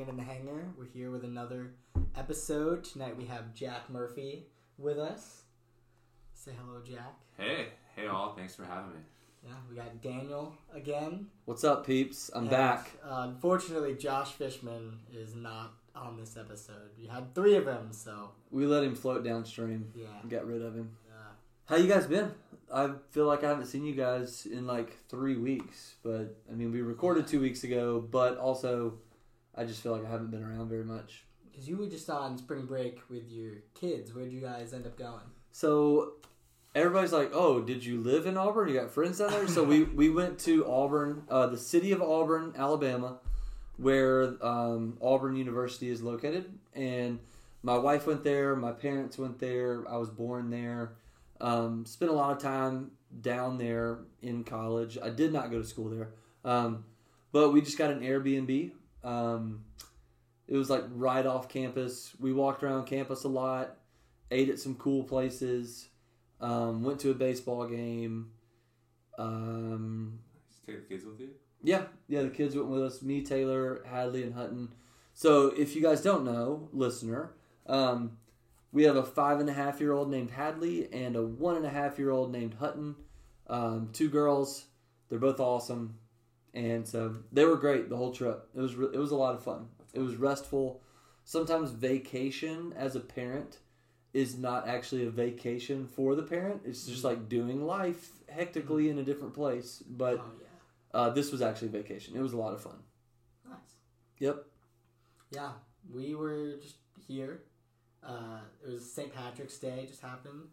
hanging in the hangar. We're here with another episode. Tonight we have Jack Murphy with us. Say hello, Jack. Hey, hey all, thanks for having me. Yeah, we got Daniel again. What's up, peeps? I'm And, back. Uh, unfortunately, Josh Fishman is not on this episode. We had three of them, so We let him float downstream. yeah. Got rid of him. Uh, How you guys been? I feel like I haven't seen you guys in like three weeks. But I mean, we recorded two weeks ago. But also, I just feel like I haven't been around very much. Because you were just on spring break with your kids. Where'd you guys end up going? So everybody's like, "Oh, did you live in Auburn? You got friends down there?" so we we went to Auburn, uh, the city of Auburn, Alabama, where um, Auburn University is located, and my wife went there. My parents went there. I was born there. Um, spent a lot of time down there in college. I did not go to school there, um, but we just got an Airbnb. Um, it was like right off campus. We walked around campus a lot, ate at some cool places, um, went to a baseball game. Um, take the kids with you. yeah, yeah, the kids went with us. Me, Taylor, Hadley, and Hutton. So, if you guys don't know, listener, um, we have a five and a half year old named Hadley and a one and a half year old named Hutton. Um, two girls. They're both awesome, and so they were great the whole trip. It was re- it was a lot of fun. It was restful. Sometimes vacation as a parent is not actually a vacation for the parent. It's just like doing life hectically in a different place, but. oh, yeah. Uh, this was actually vacation. It was a lot of fun. Nice. Yep. Yeah, we were just here. Uh, it was St. Patrick's Day, just happened.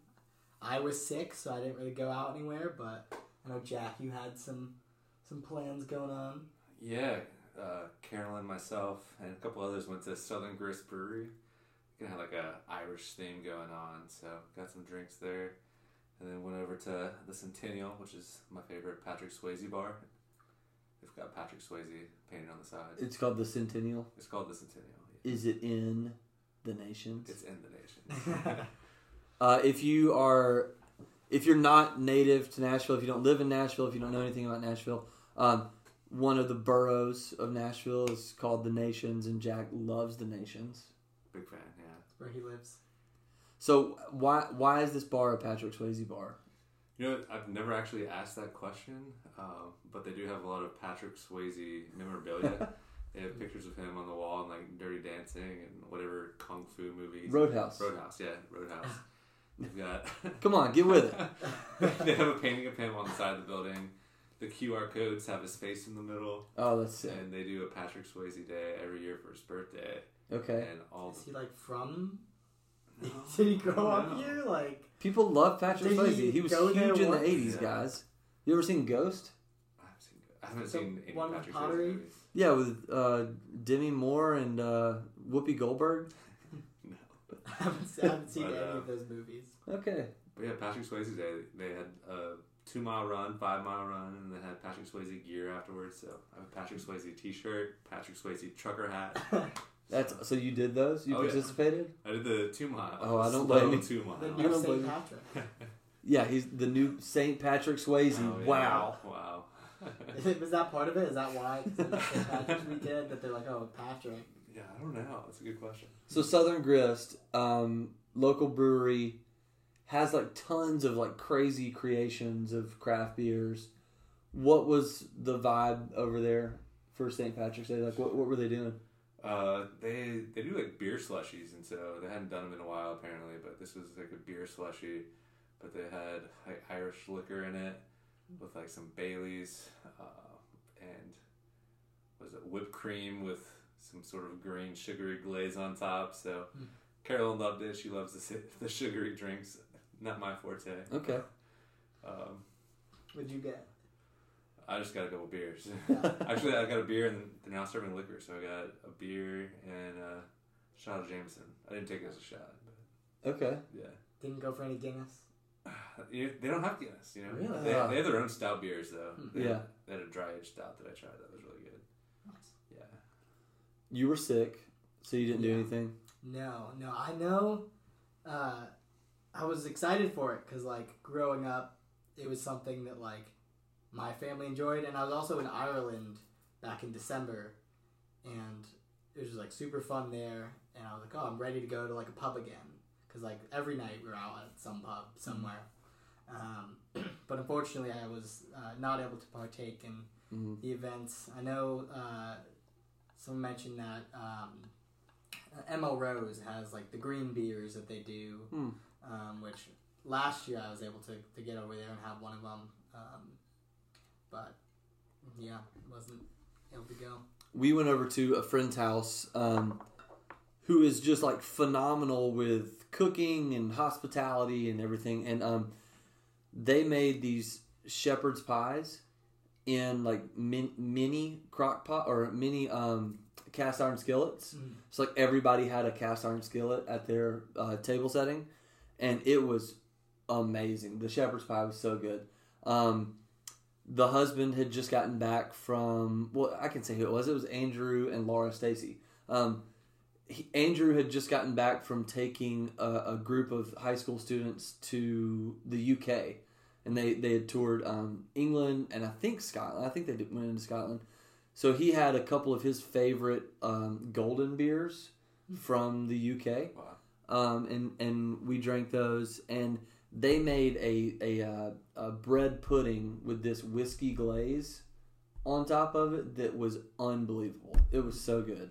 I was sick, so I didn't really go out anywhere. But I know Jack, you had some some plans going on. Yeah, uh, Carolyn, myself, and a couple others went to Southern Grist Brewery. Gonna have like a Irish theme going on, so got some drinks there, and then went over to the Centennial, which is my favorite Patrick Swayze bar. They've got Patrick Swayze painted on the side. It's called the Centennial. It's called the Centennial. Is it in the nation? It's in the nation. Uh, if you are, if you're not native to Nashville, if you don't live in Nashville, if you don't know anything about Nashville, um, one of the boroughs of Nashville is called the Nations, and Jack loves the Nations. Big fan, yeah. That's where he lives. So why why is this bar a Patrick Swayze bar? You know. I've never actually asked that question, um, but they do have a lot of Patrick Swayze memorabilia. they have pictures of him on the wall and like Dirty Dancing and whatever kung fu movies. Roadhouse. Roadhouse, yeah, Roadhouse. They've got. Come on, get with it. they have a painting of him on the side of the building. The QR codes have his face in the middle, Oh, that's sick. and they do a Patrick Swayze day every year for his birthday. Okay. And all Is the he like from? No, Did he grow up no. here? Like, People love Patrick Did Swayze. he He, was huge in the '80s, Yeah. guys. You ever seen Ghost? I haven't seen, I haven't So, seen any one with Patrick pottery? Swayze movies. Yeah, with uh, Demi Moore and uh, Whoopi Goldberg. No. I haven't, I haven't seen But, any uh, of those movies. Okay. But yeah, Patrick Swayze Day. They had a two mile run, five mile run, and they had Patrick Swayze gear afterwards. So I have a Patrick Swayze t shirt, Patrick Swayze trucker hat. That's so you did those. You Oh, yeah. participated. I did the two mile. Oh, I don't slow blame you. two the mile. I new St. blame. Patrick. Yeah, he's the new Saint Patrick Swayze. Oh, yeah. Wow. Wow. Is it- Was that part of it? Is that why it's St. Patrick's weekend that they're like, oh, Patrick. yeah, I don't know. That's a good question. So Southern Grist, um, local brewery, has like tons of like crazy creations of craft beers. What was the vibe over there for St. Patrick's Day? Like, what, what were they doing? Uh, they they do like beer slushies, and so they hadn't done them in a while apparently. But this was like a beer slushie, but they had like Irish liquor in it with like some Baileys, uh, and was it whipped cream with some sort of green sugary glaze on top. So Hmm. Carolyn loved it. She loves the the sugary drinks. Not my forte. Okay. Um, What'd you get? I just got a couple beers. Yeah. Actually, I got a beer and they're now serving liquor, so I got a beer and a shot of Jameson. I didn't take it as a shot, but Okay. yeah. Didn't go for any Guinness. You, they don't have Guinness, you know. Really? They, they have their own stout beers though. They had- Yeah. They had a dry aged stout that I tried that was really good. Nice. Yeah. You were sick, so you didn't do anything. No, no, I know. Uh, I was excited for it because, like, growing up, it was something that like my family enjoyed, and I was also in Ireland back in December, and it was just like super fun there, and I was like, oh, I'm ready to go to like a pub again because like every night we are out at some pub somewhere. Um, but unfortunately, I was uh, not able to partake in Mhm. the events. I know uh, someone mentioned that um, ML Rose has like the green beers that they do, Hmm. Um, which last year I was able to, to get over there and have one of them. Um, but yeah, wasn't able to go. we went over to a friend's house um, who is just like phenomenal with cooking and hospitality and everything and um, they made these shepherd's pies in like min- mini crock pot or mini um, cast iron skillets Mhm. so like everybody had a cast iron skillet at their uh, table setting and it was amazing. The shepherd's pie was so good. Um, the husband had just gotten back from well i can say who it was. It was andrew and laura stacy. Um, he, andrew had just gotten back from taking a, a group of high school students to the uk and they, they had toured um, england and i think scotland. I think they did, went into scotland. So he had a couple of his favorite um, golden beers from the uk Wow. Um, and and we drank those, and they made a a, uh, a bread pudding with this whiskey glaze on top of it that was unbelievable. It was so good.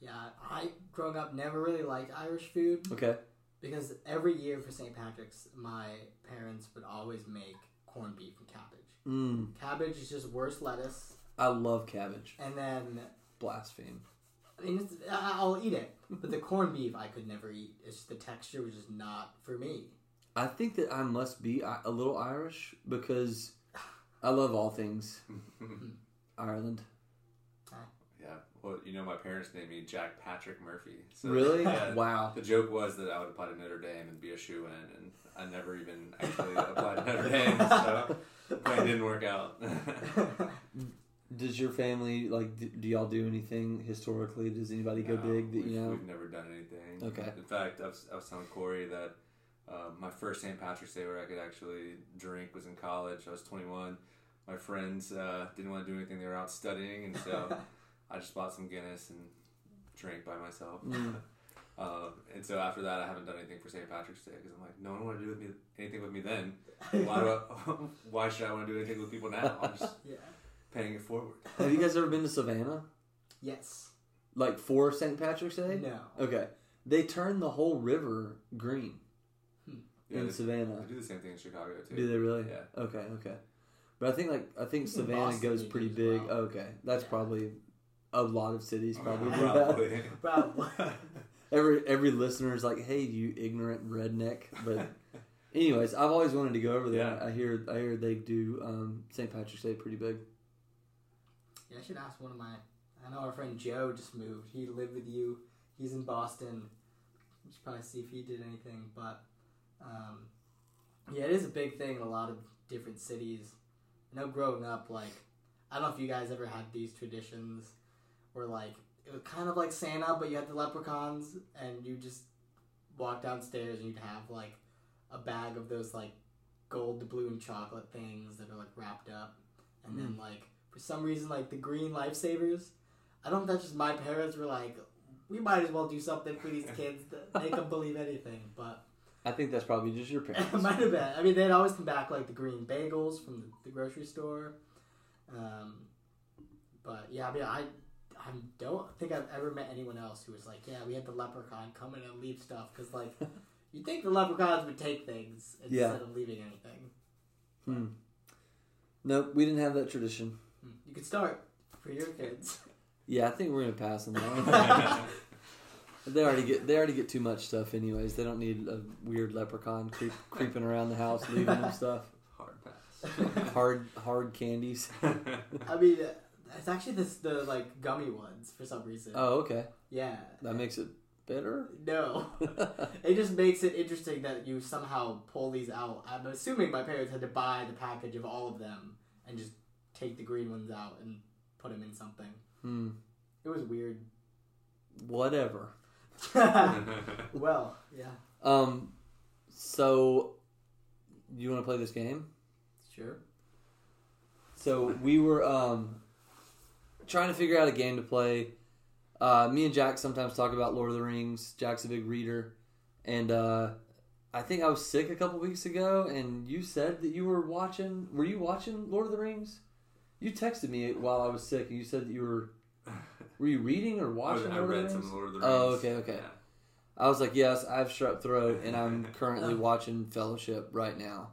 Yeah, I growing up never really liked Irish food Okay, because every year for St. Patrick's, my parents would always make corned beef and cabbage. mm, Cabbage is just worse lettuce, I love cabbage. and then Blaspheme. I mean, it's, I- I'll eat it, but the corned beef I could never eat. It's just the texture was just not for me. I think that I must be a little Irish because I love all things Ireland. Ah. Yeah. Well, you know, my parents named me Jack Patrick Murphy. So, Really? Yeah, Wow. The joke was that I would apply to Notre Dame and be a shoe in, and I never even actually applied to Notre Dame, so the plan didn't work out. Does your family like? Do, do y'all do anything historically? Does anybody go big that you know? We've never done anything. Okay. In fact, I was, I was telling Corey that uh, my first St. Patrick's Day where I could actually drink was in college. I was 21. My friends uh, didn't want to do anything; they were out studying, and so I just bought some Guinness and drank by myself. Mm. Um, and so after that, I haven't done anything for St. Patrick's Day because I'm like, no one wanted to do with me anything with me then. Why do I, Why should I want to do anything with people now? I'm just yeah. Paying it forward. Have you guys ever been to Savannah? Yes. Like for St. Patrick's Day? No. Okay. They turn the whole river green Yeah, in they, Savannah. they do the same thing in Chicago too. Do they really? Yeah. Okay, okay. But I think like I think I Savannah Boston goes pretty big. well. Okay. That's Yeah. probably a lot of cities probably do. Probably. Probably. Every every listener is like, "Hey, you ignorant redneck." But anyways, I've always wanted to go over there. Yeah. I hear I hear they do um, St. Patrick's Day pretty big. Yeah, I should ask one of my. I know our friend Joe just moved. He lived with you. He's in Boston. You should probably see if he did anything. But um, yeah, it is a big thing in a lot of different cities. I know growing up, like I don't know if you guys ever had these traditions where like it was kind of like Santa, but you had the leprechauns, and you just walk downstairs and you'd have like a bag of those like gold balloon chocolate things that are like wrapped up, and then like for some reason like the green lifesavers. I don't know if that's just my parents were like, we might as well do something for these kids to make them believe anything, but I think that's probably just your it parents. might have been. I mean, they'd always come back like the green bagels from the, the grocery store. Um, but yeah, I mean, I I don't think I've ever met anyone else who was like, yeah, we had the leprechaun come in and leave stuff because like you think the leprechauns would take things instead Yeah. of leaving anything. Hmm. Nope, we didn't have that tradition. You could start for your kids. Yeah, I think we're gonna pass on that. they already get they already get too much stuff anyways. They don't need a weird leprechaun creep, creeping around the house leaving them stuff. Hard pass. Hard hard candies. I mean, it's actually this the like gummy ones for some reason. Oh, okay. yeah. That makes it better. No. It just makes it interesting that you somehow pull these out. I'm assuming my parents had to buy the package of all of them and just take the green ones out and put them in something. hmm. It was weird. Whatever. well, yeah, Um. So, you want to play this game? sure. So we were um, trying to figure out a game to play. uh, me and Jack sometimes talk about Lord of the Rings. Jack's a big reader, and uh, I think I was sick a couple weeks ago, and you said that you were watching. Were you watching Lord of the Rings? You texted me while I was sick, and you said that you were. Were you reading or watching I Lord read of the Rings? some Lord of the Rings. Oh, okay, okay. Yeah. I was like, yes, I have strep throat, and I'm currently watching Fellowship right now.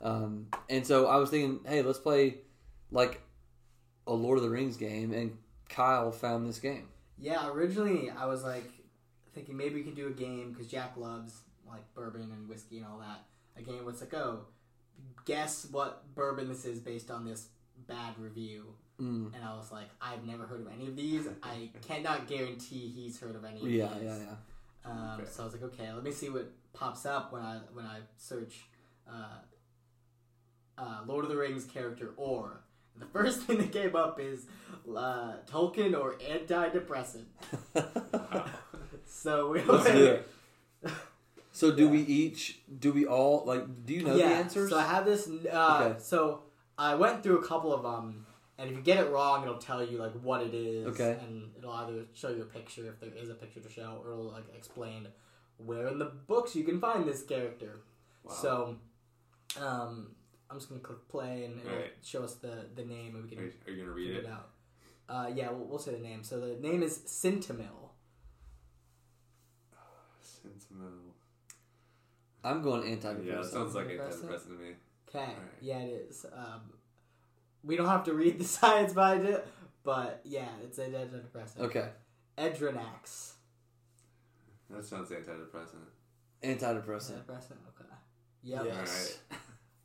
Um, and so I was thinking, hey, let's play like a Lord of the Rings game, and Kyle found this game. Yeah, originally I was like thinking maybe we could do a game because Jack loves like bourbon and whiskey and all that. A game where it's like, oh, guess what bourbon this is based on this bad review. Mm. And I was like, I've never heard of any of these. I cannot guarantee he's heard of any of Yeah, these. yeah, yeah. Um, Okay. So I was like, okay, let me see what pops up when I when I search uh, uh, Lord of the Rings character or. The first thing that came up is uh, Tolkien or antidepressant. So we Let's do it. So do Yeah. we each? Do we all like? Do you know yeah, the answers? So I have this. Uh, Okay. So I went through a couple of them, and if you get it wrong, it'll tell you like what it is. Okay. And it'll either show you a picture if there is a picture to show, or it'll like explain where in the books you can find this character. Wow. So, um, I'm just gonna click play, and it'll Alright. show us the the name, and we can Are you, are you gonna read it? it out. Uh, yeah, we'll, we'll say the name. So the name is Sintamil. Sentinel. I'm going antidepressant. Yeah, that sounds like Antidepressant? antidepressant to me. Okay. Alright. Yeah, it is. Um, we don't have to read the science behind it, but yeah, it's an antidepressant. okay, Edronax. That sounds antidepressant. antidepressant. Antidepressant. Okay. Yep. Yes.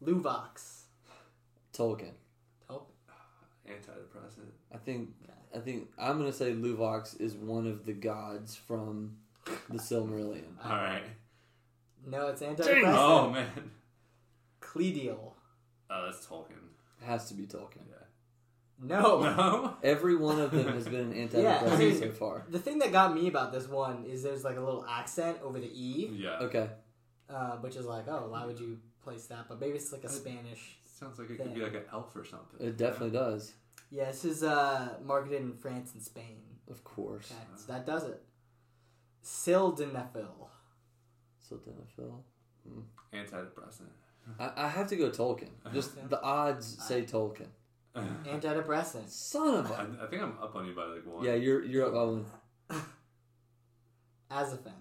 Luvox. Tolkien. Oh. Antidepressant. I think. Okay. I think I'm gonna say Luvox is one of the gods from the Silmarillion. All right. No, it's antidepressant. Oh man. Cledial. Oh, that's Tolkien. It has to be Tolkien. Yeah. No. No. Every one of them has been an antidepressant Yeah. so far. The thing that got me about this one is there's like a little accent over the E, Yeah. Okay. uh, which is like, oh, why would you place that? But maybe it's like a Spanish. Sounds like it could be like an elf or something. It definitely does. Yeah, this is uh, marketed in France and Spain. Of course. Okay, so that does it. Sildenafil. Sildenafil. Antidepressant. I, I have to go Tolkien. Just the odds say Tolkien. Antidepressant. Son of I, a. I think I'm up on you by like one. Yeah, you're you're up by one. Azafen.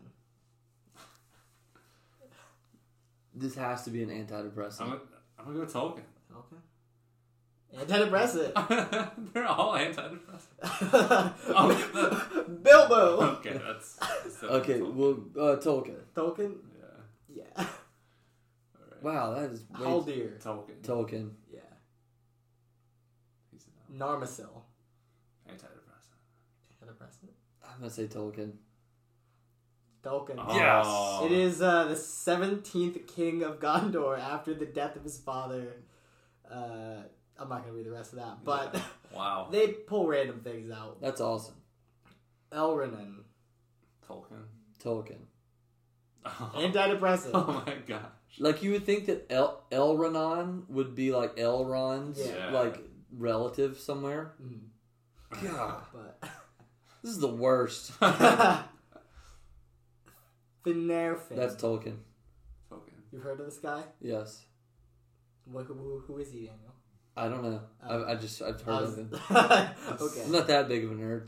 This has to be an antidepressant. I'm gonna, I'm gonna go Tolkien. Okay. Antidepressant. They're all antidepressant. Oh, Bilbo. Okay, that's. that's definitely Okay, Tolkien. well, uh, Tolkien. Tolkien. Yeah. Yeah. All right. Wow, that is way Haldir. Tolkien. Tolkien. Yeah. He's an elf. Narmacil. Antidepressant. Antidepressant. I'm gonna say Tolkien. Tolkien. Yes! Oh. It is uh, the seventeenth king of Gondor after the death of his father. Uh, I'm not gonna read the rest of that, but Yeah. Wow. they pull random things out. That's awesome. Elrenan, Tolkien. Tolkien. Oh. antidepressant. oh my gosh. Like you would think that El Elronan would be like Elrond's Yeah. like relative somewhere. Mm, God, but this is the worst. Finarfin. That's Tolkien. Tolkien. You've heard of this guy? Yes. What, who, who, who is he, Daniel? I don't know. I, I just I've heard was- of him. okay. I'm not that big of a nerd.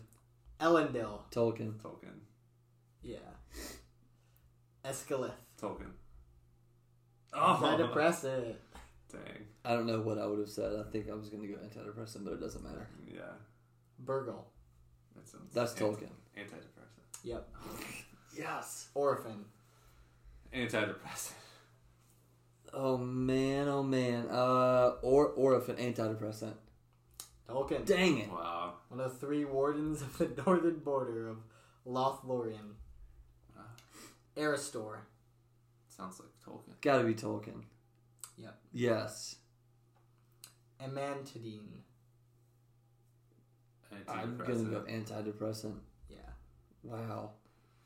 Elendil. Tolkien. Tolkien. Yeah. Eskalith. Tolkien. Oh. Antidepressant. Dang. I don't know what I would have said. I think I was going to go antidepressant, but it doesn't matter. Yeah. Burgle. That sounds. That's anti- Tolkien. Antidepressant. Yep. Yes. Orophin. Antidepressant. Oh man, oh man. Uh, or or if an antidepressant. Tolkien. Dang it. Wow. One of three wardens of the northern border of Lothlorien. Wow. Aristor. Sounds like Tolkien. Got to be Tolkien. Yep. Yes. Amantadine. I'm gonna go antidepressant. Yeah. Wow.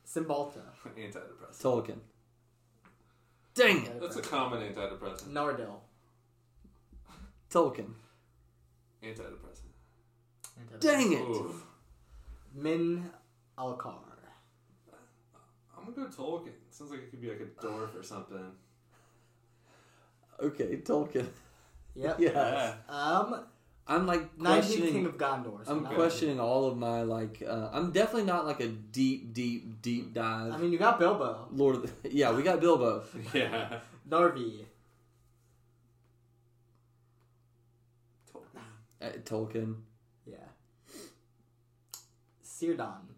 Cymbalta. Antidepressant. Tolkien. Dang it. That's a common antidepressant. Nardil. Tolkien. Antidepressant. Antidepressant. Dang it. Oof. Min Alcar. I'm gonna go Tolkien. Sounds like it could be like a dwarf or something. Okay, Tolkien. Yep. Yeah. Um, I'm like 19th questioning. King of Gondor. so I'm not- questioning all of my like. Uh, I'm definitely not like a deep, deep, deep dive. I mean, you got Bilbo, Lord, of the, yeah, we got Bilbo. yeah. Narvi, Tolkien. Uh, Tolkien. yeah, Círdan.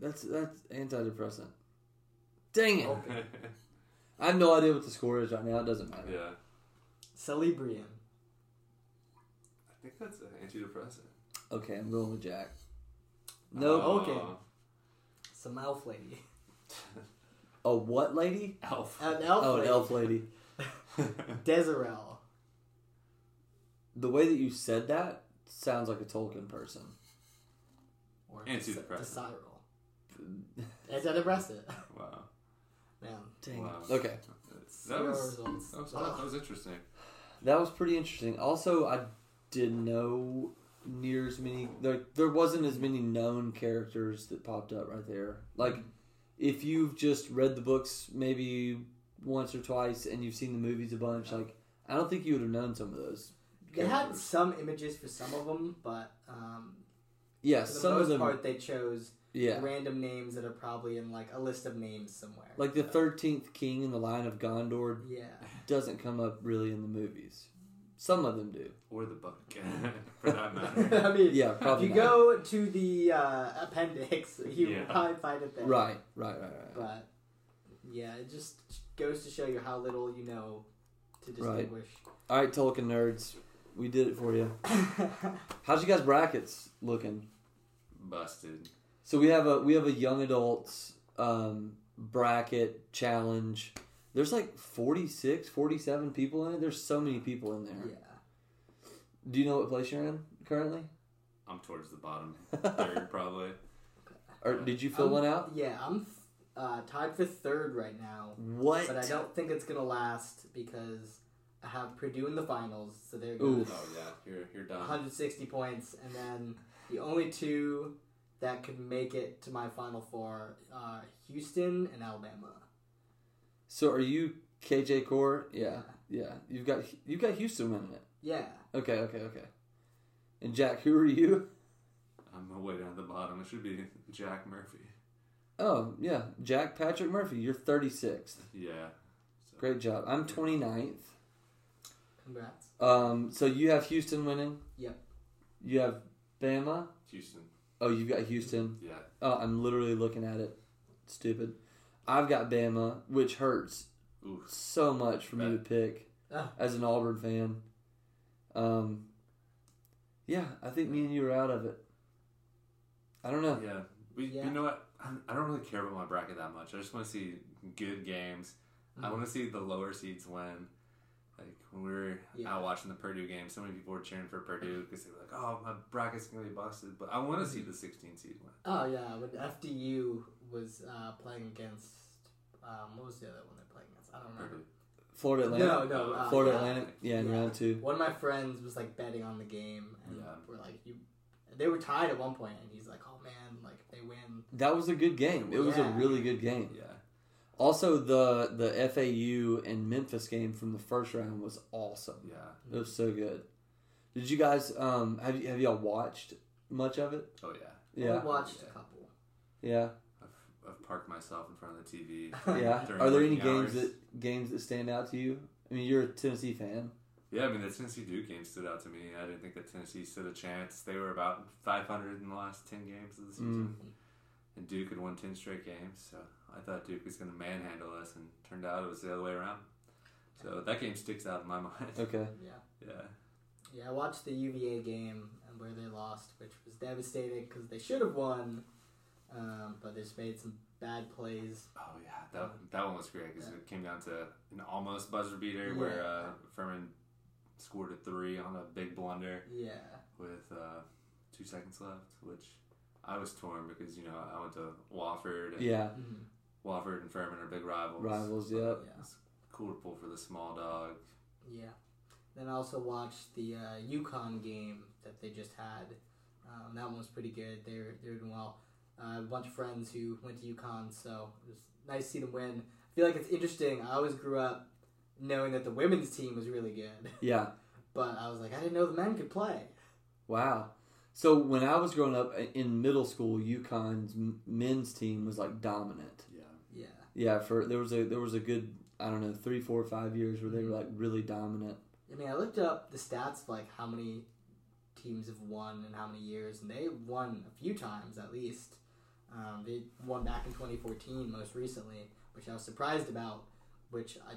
Man, Tolkien. that's that's antidepressant. Dang it! Okay. I have no idea what the score is right now. It doesn't matter. yeah. Celebrian. I think that's an antidepressant. Okay, I'm going with Jack. No. Oh, Okay. Some elf lady. A what lady? Elf. An elf Oh, an lady. elf lady. Desyrel. The way that you said that sounds like a Tolkien person. Or Antidepressant. Desyrel. Antidepressant. wow. Man. Dang. Wow. Okay, That was, that was, Ugh. that was interesting. that was pretty interesting. Also, I didn't know near as many. There, there wasn't as many known characters that popped up right there. Like, if you've just read the books maybe once or twice and you've seen the movies a bunch, like I don't think you would have known some of those. They had some images for some of them, but um, Yeah, for the some most of them. part, they chose yeah, random names that are probably in like a list of names somewhere. like the So, thirteenth king in the line of Gondor Yeah. doesn't come up really in the movies. Some of them do. Or the book, for that matter. I mean, Yeah, probably. if you not. go to the uh, appendix, you Yeah. probably find it there. Right, right, right, right. But yeah, it just goes to show you how little you know to Right. distinguish. All right, Tolkien nerds, we did it for you. How's you guys brackets looking? Busted. So we have a we have a young adults um, bracket challenge. There's like 46, 47 people in it. There's so many people in there. yeah. Do you know what place you're in currently? I'm towards the bottom third, probably. Or did you fill I'm- one out? Yeah, I'm uh, tied for third right now, What? but I don't think it's gonna last because I have Purdue in the finals, so they're Ooh. going Oh yeah, you're you're done. 160 points, and then the only two that could make it to my final four are Houston and Alabama. So are you KJ Core? Yeah, yeah. You've got you've got Houston winning it. Yeah. Okay, okay, okay. And Jack, who are you? I'm way down at the bottom. It should be Jack Murphy. Oh yeah, Jack Patrick Murphy. You're 36th. Yeah. So, Great job. I'm 29th. Congrats. Um, so you have Houston winning. Yep. You have Bama. Houston. Oh, you've got Houston. Yeah. Oh, I'm literally looking at it. Stupid. I've got Bama, which hurts Ooh. so much for me to pick Ah. as an Auburn fan. Um, yeah, I think me and you are out of it. I don't know. Yeah. We, Yeah. You know what? I'm, don't really care about my bracket that much. I just want to see good games. I Mhm. want to see the lower seeds win. Like when we were Yeah. out watching the Purdue game, so many people were cheering for Purdue because they were like, "Oh, my bracket's gonna be busted." But I want to see the 16 seed win. Oh yeah, when FDU was uh, playing against um, what was the other one they're playing against? I don't remember. Purdue. Florida Atlantic. No, no, uh, Florida yeah. Atlantic. Yeah, in Yeah. round two. One of my friends was like betting on the game, and Yeah. we're like, "You." They were tied at one point, and he's like, "Oh man, like if they win." That was a good game. It was a really good game. Yeah. Also, the the FAU and Memphis game from the first round was awesome. Yeah. It was so good. Did you guys um have you have y'all watched much of it? Oh yeah. Yeah, we watched Yeah. a couple. yeah, I've, I've parked myself in front of the TV. yeah. During Are there any working games hours. that games that stand out to you? I mean, you're a Tennessee fan. Yeah, I mean the Tennessee Duke game stood out to me. I didn't think that Tennessee stood a chance. They were about 500 in the last 10 games of the season, and Duke had won 10 straight games. So I thought Duke was going to manhandle us, and turned out it was the other way around. So that game sticks out in my mind. Okay. Yeah, yeah, yeah. I watched the UVA game and where they lost, which was devastating because they should have won, um, but they just made some bad plays. oh yeah, that that one was great because it came down to an almost buzzer beater where Yeah. uh, Furman scored a three on a big blunder Yeah, with uh, two seconds left, which. I was torn because you know I went to Wofford and Yeah, Mhm. Wofford and Furman are big rivals. rivals. Yep. yeah, It's cool to pull for the small dog. yeah. Then I also watched the uh, UConn game that they just had, Um, that one was pretty good. They were they were doing well. Uh, a bunch of friends who went to UConn, so it was nice to see them win. I feel like it's interesting. I always grew up knowing that the women's team was really good, Yeah. but I was like, I didn't know the men could play. Wow. So when I was growing up in middle school, UConn's men's team was like dominant. Yeah. For there was a there was a good I don't know three, four, five years where they were like really dominant. I mean, I looked up the stats of like how many teams have won in how many years, and they won a few times at least. Um, they won back in 2014 most recently, which I was surprised about, which I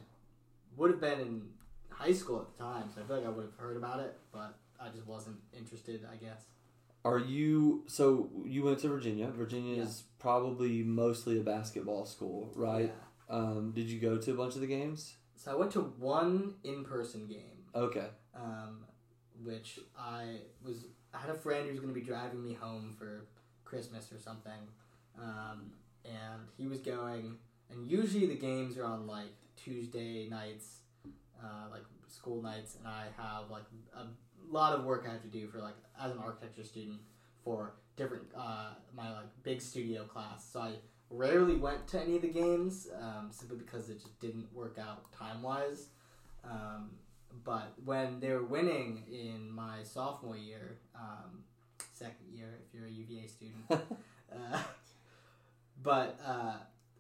would have been in high school at the time, so I feel like I would have heard about it, but I just wasn't interested, I guess. Are you so you went to Virginia? Virginia is probably mostly a basketball school, right? Yeah. Um, did you go to a bunch of the games? So I went to one in-person game, Okay. um, which I was. I had a friend who was going to be driving me home for Christmas or something, um, and he was going. And usually the games are on like Tuesday nights, uh, like school nights, and I have like a lot of work I have to do for like as an architecture student for different uh, my like big studio class. So I rarely went to any of the games um, simply because it just didn't work out time wise. Um, but when they were winning in my sophomore year, um, second year if you're a UVA student, uh, but uh,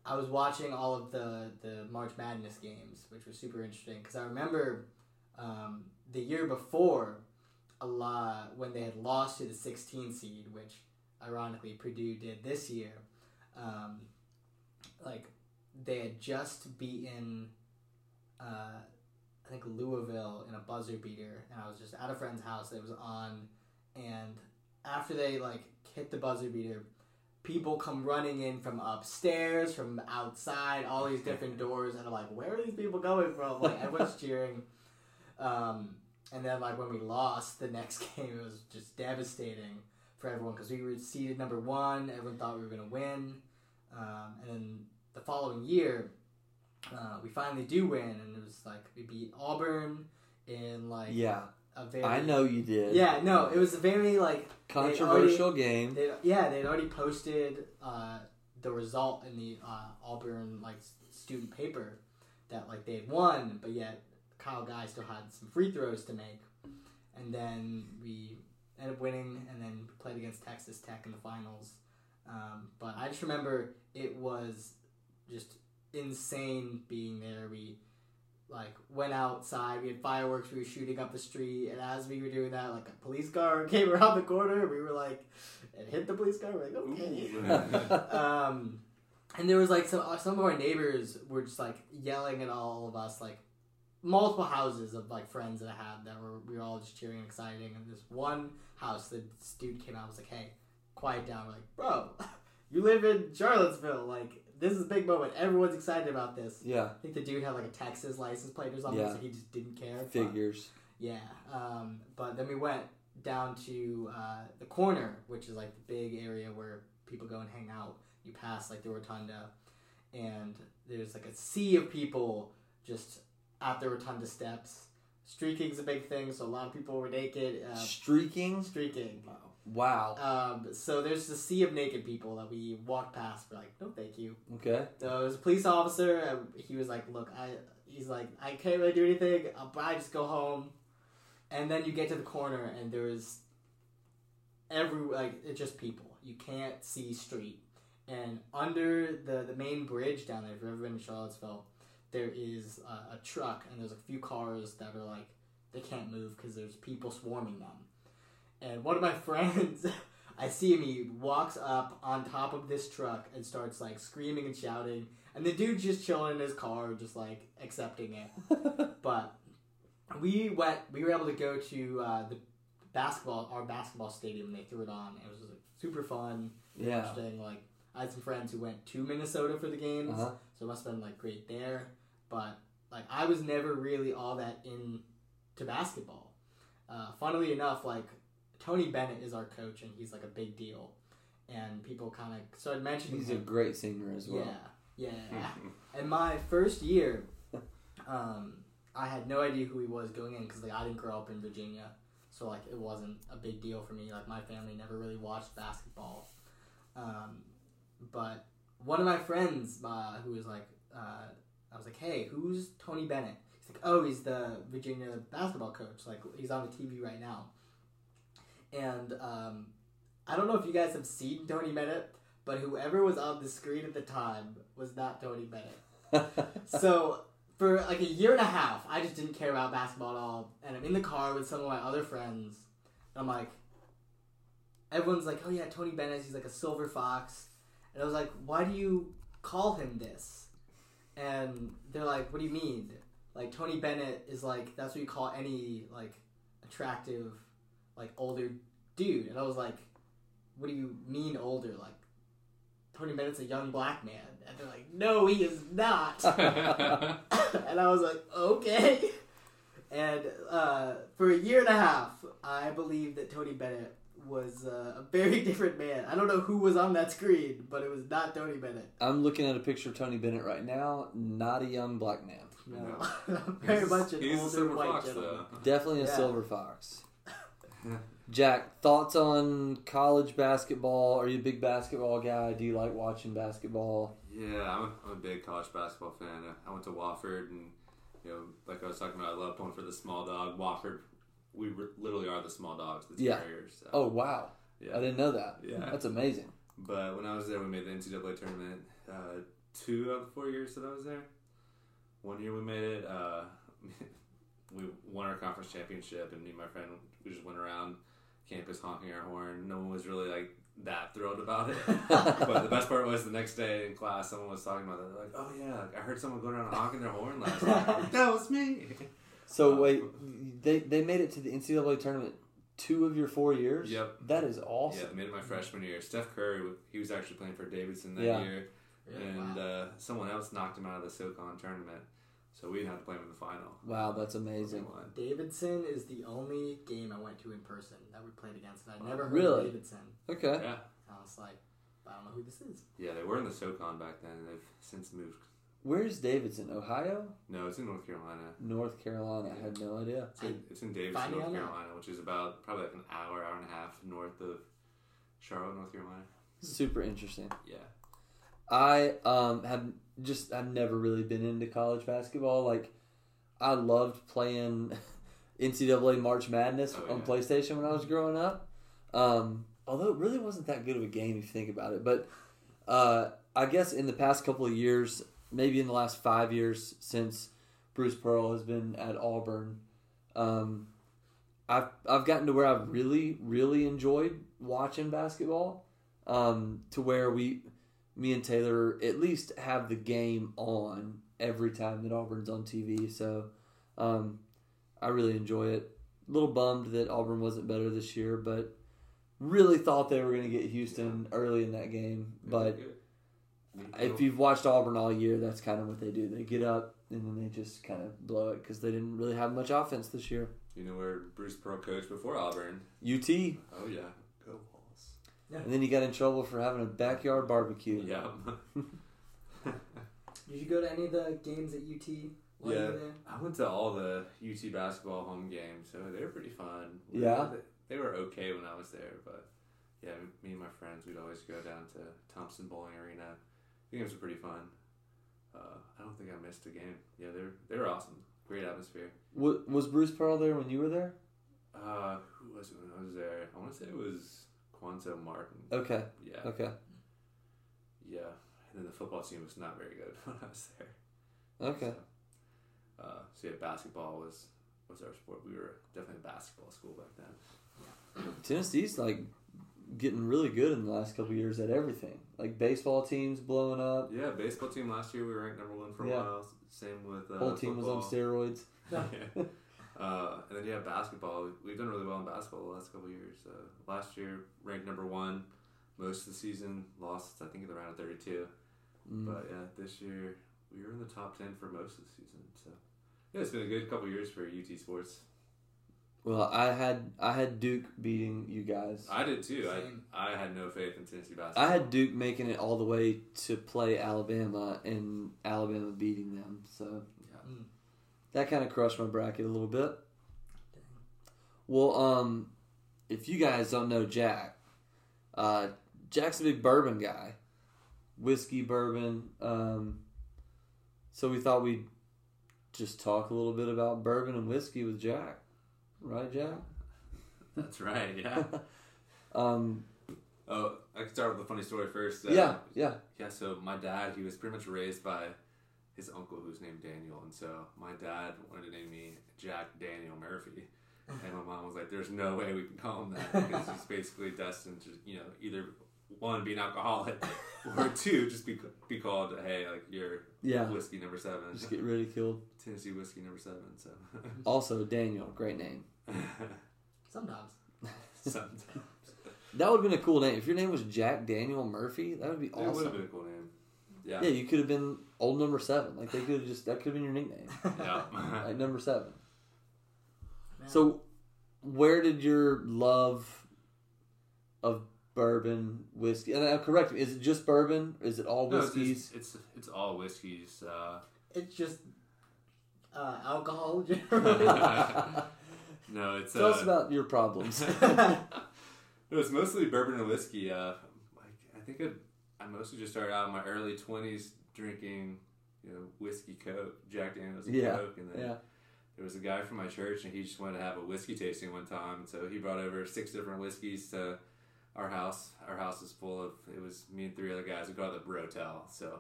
I was watching all of the the March Madness games, which was super interesting because I remember um, the year before, a lot when they had lost to the 16 seed, which ironically Purdue did this year. Um, like they had just beaten, uh, I think Louisville in a buzzer beater, and I was just at a friend's house that was on, and after they like hit the buzzer beater, people come running in from upstairs, from outside, all these different doors, and I'm like, where are these people going from? Like everyone's cheering. Um, and then like when we lost the next game, it was just devastating for everyone because we were seeded number one. Everyone thought we were gonna win, um, and then the following year, uh, we finally do win, and it was like we beat Auburn in like Yeah, a very I know you did. yeah no it was a very like Controversial game. they, yeah, they'd already posted uh, the result in the uh, Auburn like student paper that like they had won, but yet Kyle Guy still had some free throws to make, and then we ended up winning, and then played against Texas Tech in the finals. Um, but I just remember it was just insane being there. We like went outside. We had fireworks. We were shooting up the street, and as we were doing that, like a police car came around the corner. We were like, and hit the police car. We're like, okay. Um, and there was like some uh, some of our neighbors were just like yelling at all of us, like multiple houses of like friends that I had that were we were all just cheering and exciting. And this one house, the dude came out and was like, "Hey, quiet down." We're like, "Bro, you live in Charlottesville. Like this is a big moment. Everyone's excited about this." Yeah, I think the dude had like a Texas license plate or something, Yeah. so he just didn't care. But- figures. yeah, um, but then we went down to uh, the corner, which is like the big area where people go and hang out. You pass like the rotunda, and there's like a sea of people just at the rotunda steps. Streaking's a big thing, so a lot of people were naked. Uh, Streaking. streaking. Wow. Um, so there's a sea of naked people that we walked past. We're like, no, thank you. Okay. So it was a police officer. And he was like, "Look, I." He's like, "I can't really do anything. I'll probably just go home." And then you get to the corner, and there's every like it's just people. You can't see street. And under the the main bridge down there, if you've ever been to Charlottesville, there is a, a truck, and there's a few cars that are like they can't move because there's people swarming them. And one of my friends, I see him. He walks up on top of this truck and starts like screaming and shouting. And the dude's just chilling in his car, just like accepting it. But we went. We were able to go to uh, the basketball, our basketball stadium. They threw it on. It was like, super fun, yeah. interesting. Like I had some friends who went to Minnesota for the games, Uh-huh. so it must have been like great there. But like I was never really all that into basketball. Uh, funnily enough, like Tony Bennett is our coach, and he's like a big deal. And people kind of started mentioning He's a great singer as well. Yeah, yeah. and my first year, um, I had no idea who he was going in because like I didn't grow up in Virginia, so like it wasn't a big deal for me. Like my family never really watched basketball, um, but one of my friends uh, who was like, uh, I was like, hey, who's Tony Bennett? He's like, oh, he's the Virginia basketball coach. Like he's on the TV right now, and um, I don't know if you guys have seen Tony Bennett, but whoever was on the screen at the time was not Tony Bennett. so for like a year and a half, I just didn't care about basketball at all. And I'm in the car with some of my other friends. And I'm like, everyone's like, oh yeah, Tony Bennett, he's like a silver fox. And I was like, why do you call him this? And they're like, what do you mean? Like Tony Bennett is like that's what you call any like attractive, like older dude. And I was like, what do you mean older? Like Tony Bennett's a young black man. And they're like, no, he is not. and I was like, okay. And uh, for a year and a half, I believed that Tony Bennett was uh, a very different man. I don't know who was on that screen, but it was not Tony Bennett. I'm looking at a picture of Tony Bennett right now. Not a young black man. No, very much an He's a older silver white fox, gentleman. though. Definitely a Yeah. silver fox. Jack, thoughts on college basketball? Are you a big basketball guy? Do you like watching basketball? Yeah, I'm a, I'm a big college basketball fan. I went to Wofford, and you know, like I was talking about, I love pulling for the small dog. Wofford, we re- literally are the small dogs, the Yeah. Terriers. So, Oh wow, yeah. I didn't know that. Yeah. That's amazing. But when I was there, we made the NCAA tournament. Uh, two of the four years that I was there. One year we made it. Uh, we won our conference championship, and me and my friend we just went around campus honking our horn. No one was really like that thrilled about it. but the best part was the next day in class, someone was talking about it. They're like, "Oh yeah, I heard someone go around honking their horn last night." that was me. So Uh, wait, they they made it to the NCAA tournament two of your four years. Yep. that is awesome. Yeah, made it my freshman year. Steph Curry, he was actually playing for Davidson that Yeah. year. Really? and Wow. uh, someone else knocked him out of the SoCon tournament, so we didn't have to play him in the final. Wow, that's amazing. Davidson is the only game I went to in person that we played against. And I never heard Really? of Davidson. Okay. Yeah, I was like, I don't know who this is. yeah, they were in the SoCon back then. and They've since moved. Where's Davidson? Ohio, No, it's in North Carolina. North Carolina. I had no idea. It's in, it's in Davidson, Find North. Carolina, which is about probably like an hour, hour and a half north of Charlotte, North Carolina. Super interesting. Yeah, I um have just I've never really been into college basketball. Like I loved playing NCAA March Madness Oh, on. PlayStation when I was growing up. Um, although it really wasn't that good of a game if you think about it. But uh, I guess in the past couple of years, maybe in the last five years since Bruce Pearl has been at Auburn, um, I've I've gotten to where I've really really enjoyed watching basketball. Um, to where we me and Taylor at least have the game on every time that Auburn's on TV. So um, I really enjoy it. A little bummed that Auburn wasn't better this year, but really thought they were going to get Houston early in that game. But. If you've watched Auburn all year, that's kind of what they do. They get up and then they just kind of blow it because they didn't really have much offense this year. you know where Bruce Pearl coached before Auburn? UT, Oh yeah, go Vols. and then he got in trouble for having a backyard barbecue. Yeah, Did you go to any of the games at UT while you Yeah. were there? I went to all the UT basketball home games, so they were pretty fun. Yeah? They, they were okay when I was there, but yeah, me and my friends, we'd always go down to Thompson Boling Arena. The games were pretty fun. Uh, I don't think I missed a game. Yeah, they're they were awesome. Great atmosphere. Wa- Was Bruce Pearl there when you were there? Uh, who was it when I was there? I want to say it was Cuonzo Martin. Okay, Yeah, okay, yeah. And then the football team was not very good when I was there. okay. So, uh, so yeah, basketball was was our sport. We were definitely a basketball school back then. Tennessee's like getting really good in the last couple years at everything. Like baseball teams blowing up. Yeah, baseball team last year we were ranked number one for a Yeah. while. Same with uh, Whole team was on steroids. yeah. Uh, and then yeah, basketball. We've done really well in basketball the last couple of years. Uh, last year ranked number one most of the season. Lost I think in the round of thirty-two. Mm. But yeah, this year we were in the top ten for most of the season. So yeah, it's been a good couple of years for UT sports. Well, I had I had Duke beating you guys. I did too. Same. I I had no faith in Tennessee basketball. I had Duke making it all the way to play Alabama and Alabama beating them. So Yeah. Mm. that kind of crushed my bracket a little bit. Well, um, if you guys don't know Jack, uh, Jack's a big bourbon guy, whiskey, bourbon. Um, so we thought we'd just talk a little bit about bourbon and whiskey with Jack, right, Jack? That's right. Yeah. Um, oh, I can start with a funny story first. Uh, yeah, yeah. Yeah, so my dad, he was pretty much raised by his uncle who's named Daniel. And so my dad wanted to name me Jack Daniel Murphy. And my mom was like, there's no way we can call him that because he's basically destined to, you know, either one, be an alcoholic, or two, just be, be called, hey, like, you're Yeah. whiskey number seven. Just get ridiculed. Tennessee whiskey number seven. So Also, Daniel, great name. Sometimes. sometimes. That would have been a cool name. If your name was Jack Daniel Murphy, that would be It would have awesome. been a cool name. Yeah. Yeah, you could have been old number seven. Like they could have just that could have been your nickname, Yeah. like number seven. Man. So, where did your love of bourbon, whiskey, and uh, correct me, is it just bourbon? Is it all No, it's, whiskeys? it's, it's, it's all whiskeys. Uh, it's just uh, alcohol generally. no, it's Tell uh, us about your problems. It was mostly bourbon and whiskey. Uh, like I think it, I mostly just started out in my early twenties drinking, you know, whiskey Coke, Jack Daniels and Yeah, Coke, and then yeah. there was a guy from my church, and he just wanted to have a whiskey tasting one time, so he brought over six different whiskeys to our house. Our house is full of. It was me and three other guys. We it the Brotel. So,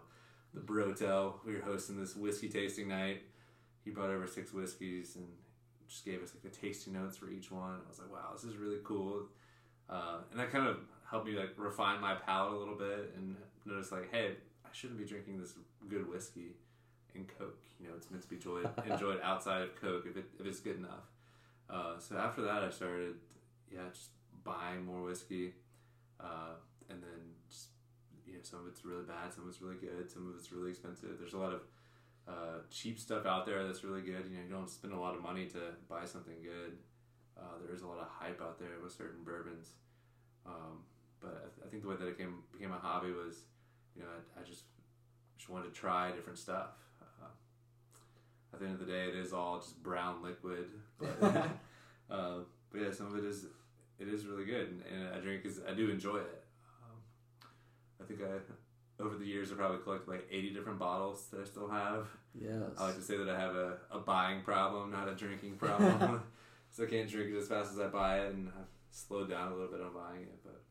the Brotel. We were hosting this whiskey tasting night. He brought over six whiskeys and just gave us like the tasting notes for each one. I was like, wow, this is really cool. Uh, and that kind of helped me like refine my palate a little bit and notice like, hey, I shouldn't be drinking this good whiskey and Coke. You know, it's meant to be enjoyed enjoyed outside of Coke if it if it's good enough. Uh, so after that, I started, yeah, just buying more whiskey, uh, and then just you know, some of it's really bad, some of it's really good, some of it's really expensive. There's a lot of uh, cheap stuff out there that's really good. You know, you don't spend a lot of money to buy something good. Uh, there is a lot of hype out there with certain bourbons, um, but I, th- I think the way that it came became a hobby was, you know, I, I just just wanted to try different stuff. Uh, at the end of the day, it is all just brown liquid, but, uh, but yeah, some of it is it is really good, and, and I drink is I do enjoy it. Um, I think I over the years I probably collected like eighty different bottles that I still have. yes. I like to say that I have a, a buying problem, not a drinking problem. so I can't drink it as fast as I buy it, and I've slowed down a little bit on buying it. But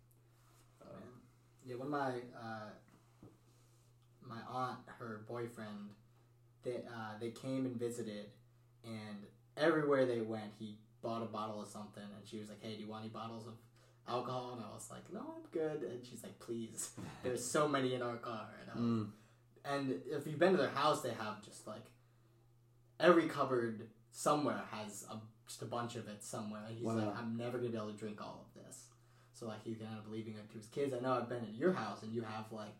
um, yeah, when my uh, my aunt, her boyfriend, they uh, they came and visited, and everywhere they went, he bought a bottle of something, and she was like, "Hey, do you want any bottles of alcohol?" And I was like, "No, I'm good." And she's like, "Please, there's so many in our car." And, was, Mm. and if you've been to their house, they have just like every cupboard somewhere has a, just a bunch of it somewhere. And he's Wow. like, I'm never gonna be able to drink all of this. So like he ended up leaving it to his kids. I know I've been at your house and you have like,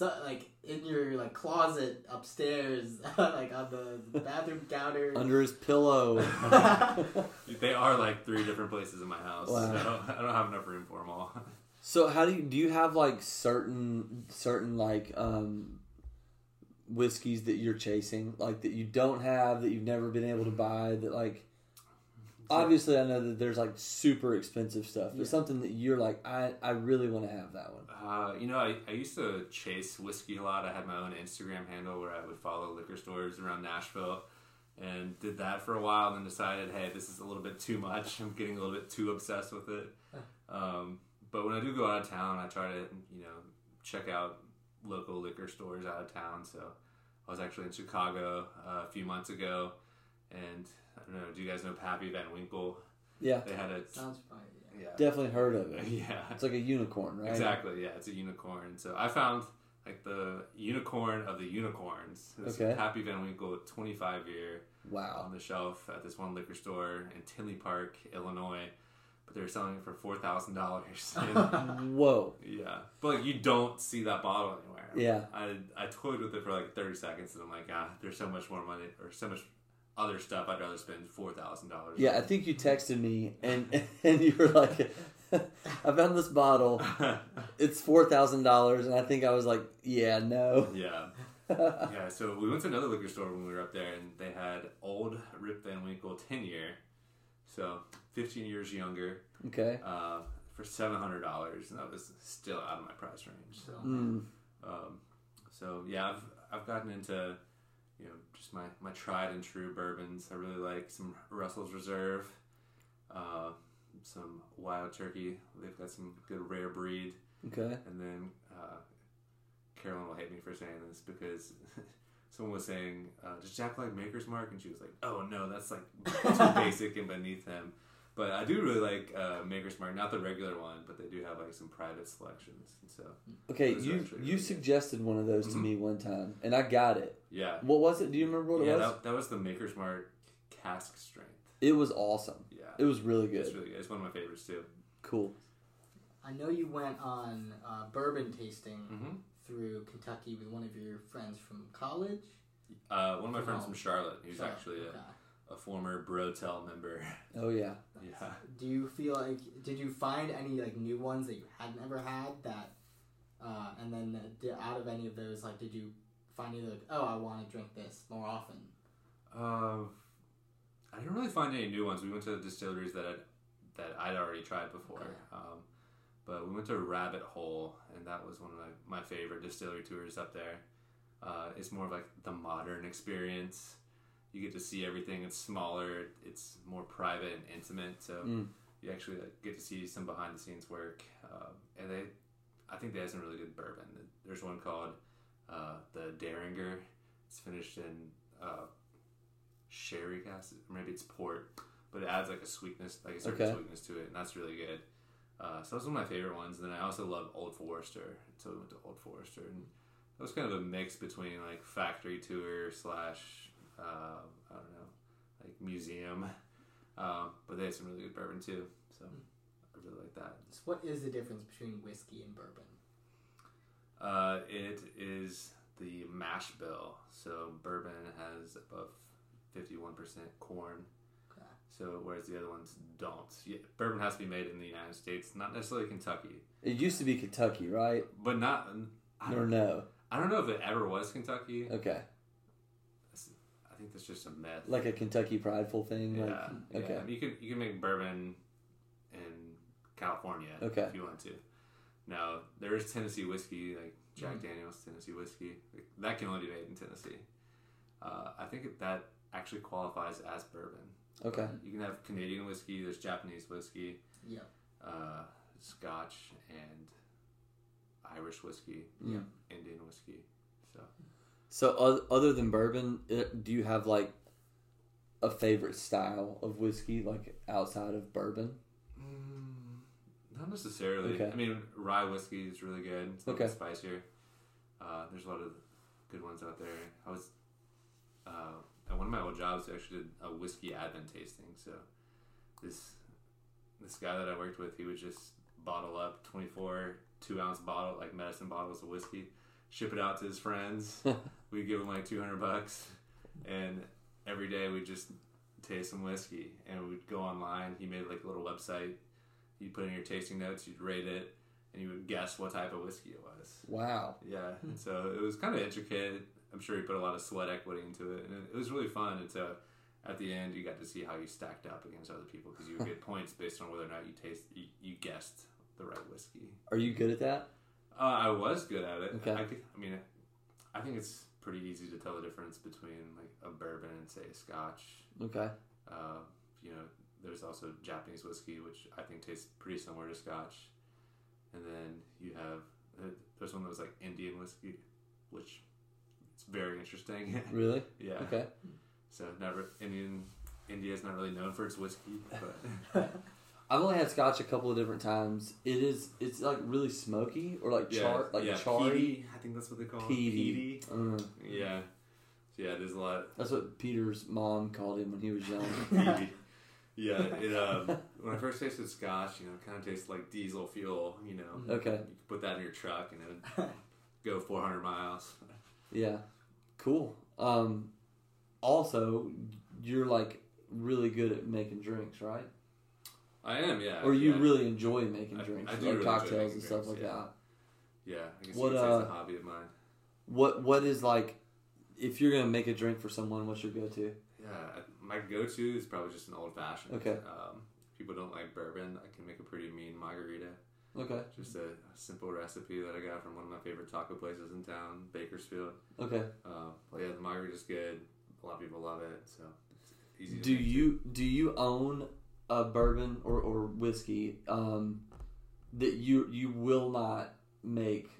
so like in your like closet upstairs, like on the bathroom counter. Under his pillow. they are like three different places in my house. Wow. So I, don't, I don't have enough room for them all. So how do you do you have like certain certain like um whiskeys that you're chasing like that you don't have that you've never been able to buy that like obviously I know that there's like super expensive stuff but Yeah. something that you're like I I really want to have that one. Uh, you know, I, I used to chase whiskey a lot. I had my own Instagram handle where I would follow liquor stores around Nashville and did that for a while and then decided, hey, this is a little bit too much. I'm getting a little bit too obsessed with it. Um, but when I do go out of town, I try to, you know, check out local liquor stores out of town. So I was actually in Chicago uh, a few months ago and I don't know, do you guys know Pappy Van Winkle? Yeah, They had a. Sounds funny. Yeah. Yeah. definitely heard of it. Yeah. It's like a unicorn, right? Exactly. Yeah, it's a unicorn. So I found like the unicorn of the unicorns. This Okay. Pappy Van Winkle 25 year Wow. on the shelf at this one liquor store in Tinley Park, Illinois. But they were selling it for four thousand dollars. Whoa. Yeah, but like you don't see that bottle anywhere. Yeah. I I toyed with it for like 30 seconds, and I'm like, ah, there's so much more money or so much other stuff. I'd rather spend four thousand dollars. Yeah, I think you texted me and and you were like I found this bottle. It's four thousand dollars, and I think I was like, "Yeah, no." yeah. yeah, so we went to another liquor store when we were up there, and they had old Rip Van Winkle 10 year So 15 years younger Okay. uh, for $700, and that was still out of my price range. So, Mm. um, so yeah, I've I've gotten into you know just my my tried and true bourbons. I really like some Russell's Reserve, uh, some Wild Turkey. They've got some good rare breed. Okay. And then uh, Carolyn will hate me for saying this because someone was saying, uh, "Does Jack like Maker's Mark?" And she was like, "Oh no, that's like too basic and beneath him." But I do really like uh, Maker's Mark, not the regular one, but they do have like some private selections. And so Okay. You actually you really good. suggested one of those to Mhm. me one time, and I got it. yeah, What was it? Do you remember what it yeah, was? that, that was the Maker's Mark cask strength. It was awesome. Yeah, It was really good. it's really good. It's one of my favorites too. Cool. I know you went on uh, bourbon tasting hmm through Kentucky with one of your friends from college. Uh, one of my friends from Charlotte, who's Charlotte, actually okay. A, a former Brotel member. Oh yeah. yeah. Do you feel like did you find any like new ones that you hadn't ever had that, uh, and then did, out of any of those like did you find either like oh I want to drink this more often? Uh, I didn't really find any new ones. We went to the distilleries that I'd, that I'd already tried before. Okay. Um, but we went to Rabbit Hole, and that was one of my, my favorite distillery tours up there. Uh, it's more of like the modern experience. You get to see everything. It's smaller. It's more private and intimate. So Mm. you actually like, get to see some behind the scenes work. Um, and they, I think they have some really good bourbon. There's one called uh, the Dareringer. It's finished in uh, sherry cask, maybe it's port, but it adds like a sweetness, like a certain Okay. sweetness to it, and that's really good. Uh, so that's one of my favorite ones. And then I also love Old Forester, so we went to Old Forester, and that was kind of a mix between like factory tour slash uh, I don't know, like museum, um, but they have some really good bourbon too. So I really like that. So what is the difference between whiskey and bourbon? Uh, it is the mash bill. So bourbon has above fifty-one percent corn. Okay. So whereas the other ones don't. Yeah, bourbon has to be made in the United States, not necessarily Kentucky, It used to be Kentucky, right? but not. I Or don't, no? I don't know if it ever was Kentucky. Okay. I think that's just a myth. Like a Kentucky prideful thing. yeah, Like, okay. yeah. You can you can make bourbon in California Okay. if you want to. Now there is Tennessee whiskey, like Jack Mm-hmm. Daniel's Tennessee whiskey, that can only be made in Tennessee. Uh, I think that actually qualifies as bourbon. Okay. You can have Canadian whiskey. There's Japanese whiskey, Yeah. uh, Scotch, and Irish whiskey, Yeah. Indian whiskey. So So other than bourbon, do you have like a favorite style of whiskey, like outside of bourbon? Mm, not necessarily. Okay. I mean, rye whiskey is really good. It's a little Okay. bit spicier. Uh, there's a lot of good ones out there. I was uh, at one of my old jobs. I actually did a whiskey advent tasting. So this this guy that I worked with, he would just bottle up 24 two ounce bottle like medicine bottles of whiskey, ship it out to his friends. we give him like 200 bucks, and every day we'd just taste some whiskey, and we'd go online. He made like a little website. You'd put in your tasting notes, you'd rate it, and you would guess what type of whiskey it was. Wow. Yeah, and so it was kind of intricate. I'm sure he put a lot of sweat equity into it, and it, it was really fun. And so at the end, you got to see how you stacked up against other people because you would get points based on whether or not you taste you, you guessed the right whiskey. Are you good at that? Uh, I was good at it. Okay. I, could, I mean, I think it's pretty easy to tell the difference between like a bourbon and say a Scotch. Okay. Uh, you know, there's also Japanese whiskey, which I think tastes pretty similar to Scotch. And then you have uh, there's one that was like Indian whiskey, which it's very interesting. Really? yeah. Okay. So never Indian India is not really known for its whiskey, but I've only had scotch a couple of different times. It is it's like really smoky or like yeah, char like yeah, charry. peaty, I think that's what they call it. Peaty. Uh, Yeah. So yeah, there's a lot. that's what Peter's mom called him when he was young. Peaty. Yeah, it, um, when I first tasted Scotch, you know, it kind of tastes like diesel fuel. You know, Okay. you could put that in your truck and it would go 400 miles. Yeah. Cool. Um also you're like really good at making drinks, right? I am, yeah. Or you yeah. really enjoy making I- drinks, I do like really cocktails and stuff drinks, like yeah. that. Yeah, I guess What, you could say it's uh, a hobby of mine. What what is like if you're gonna make a drink for someone, what's your go to? Yeah, my go-to is probably just an old fashioned. Okay. Um, people don't like bourbon, I can make a pretty mean margarita. Okay. Just a, simple recipe that I got from one of my favorite taco places in town, Bakersfield. Okay. Uh, yeah, the margarita's good. A lot of people love it, so it's easy. To Do make, too. you do you own a bourbon or, or whiskey um, that you you will not make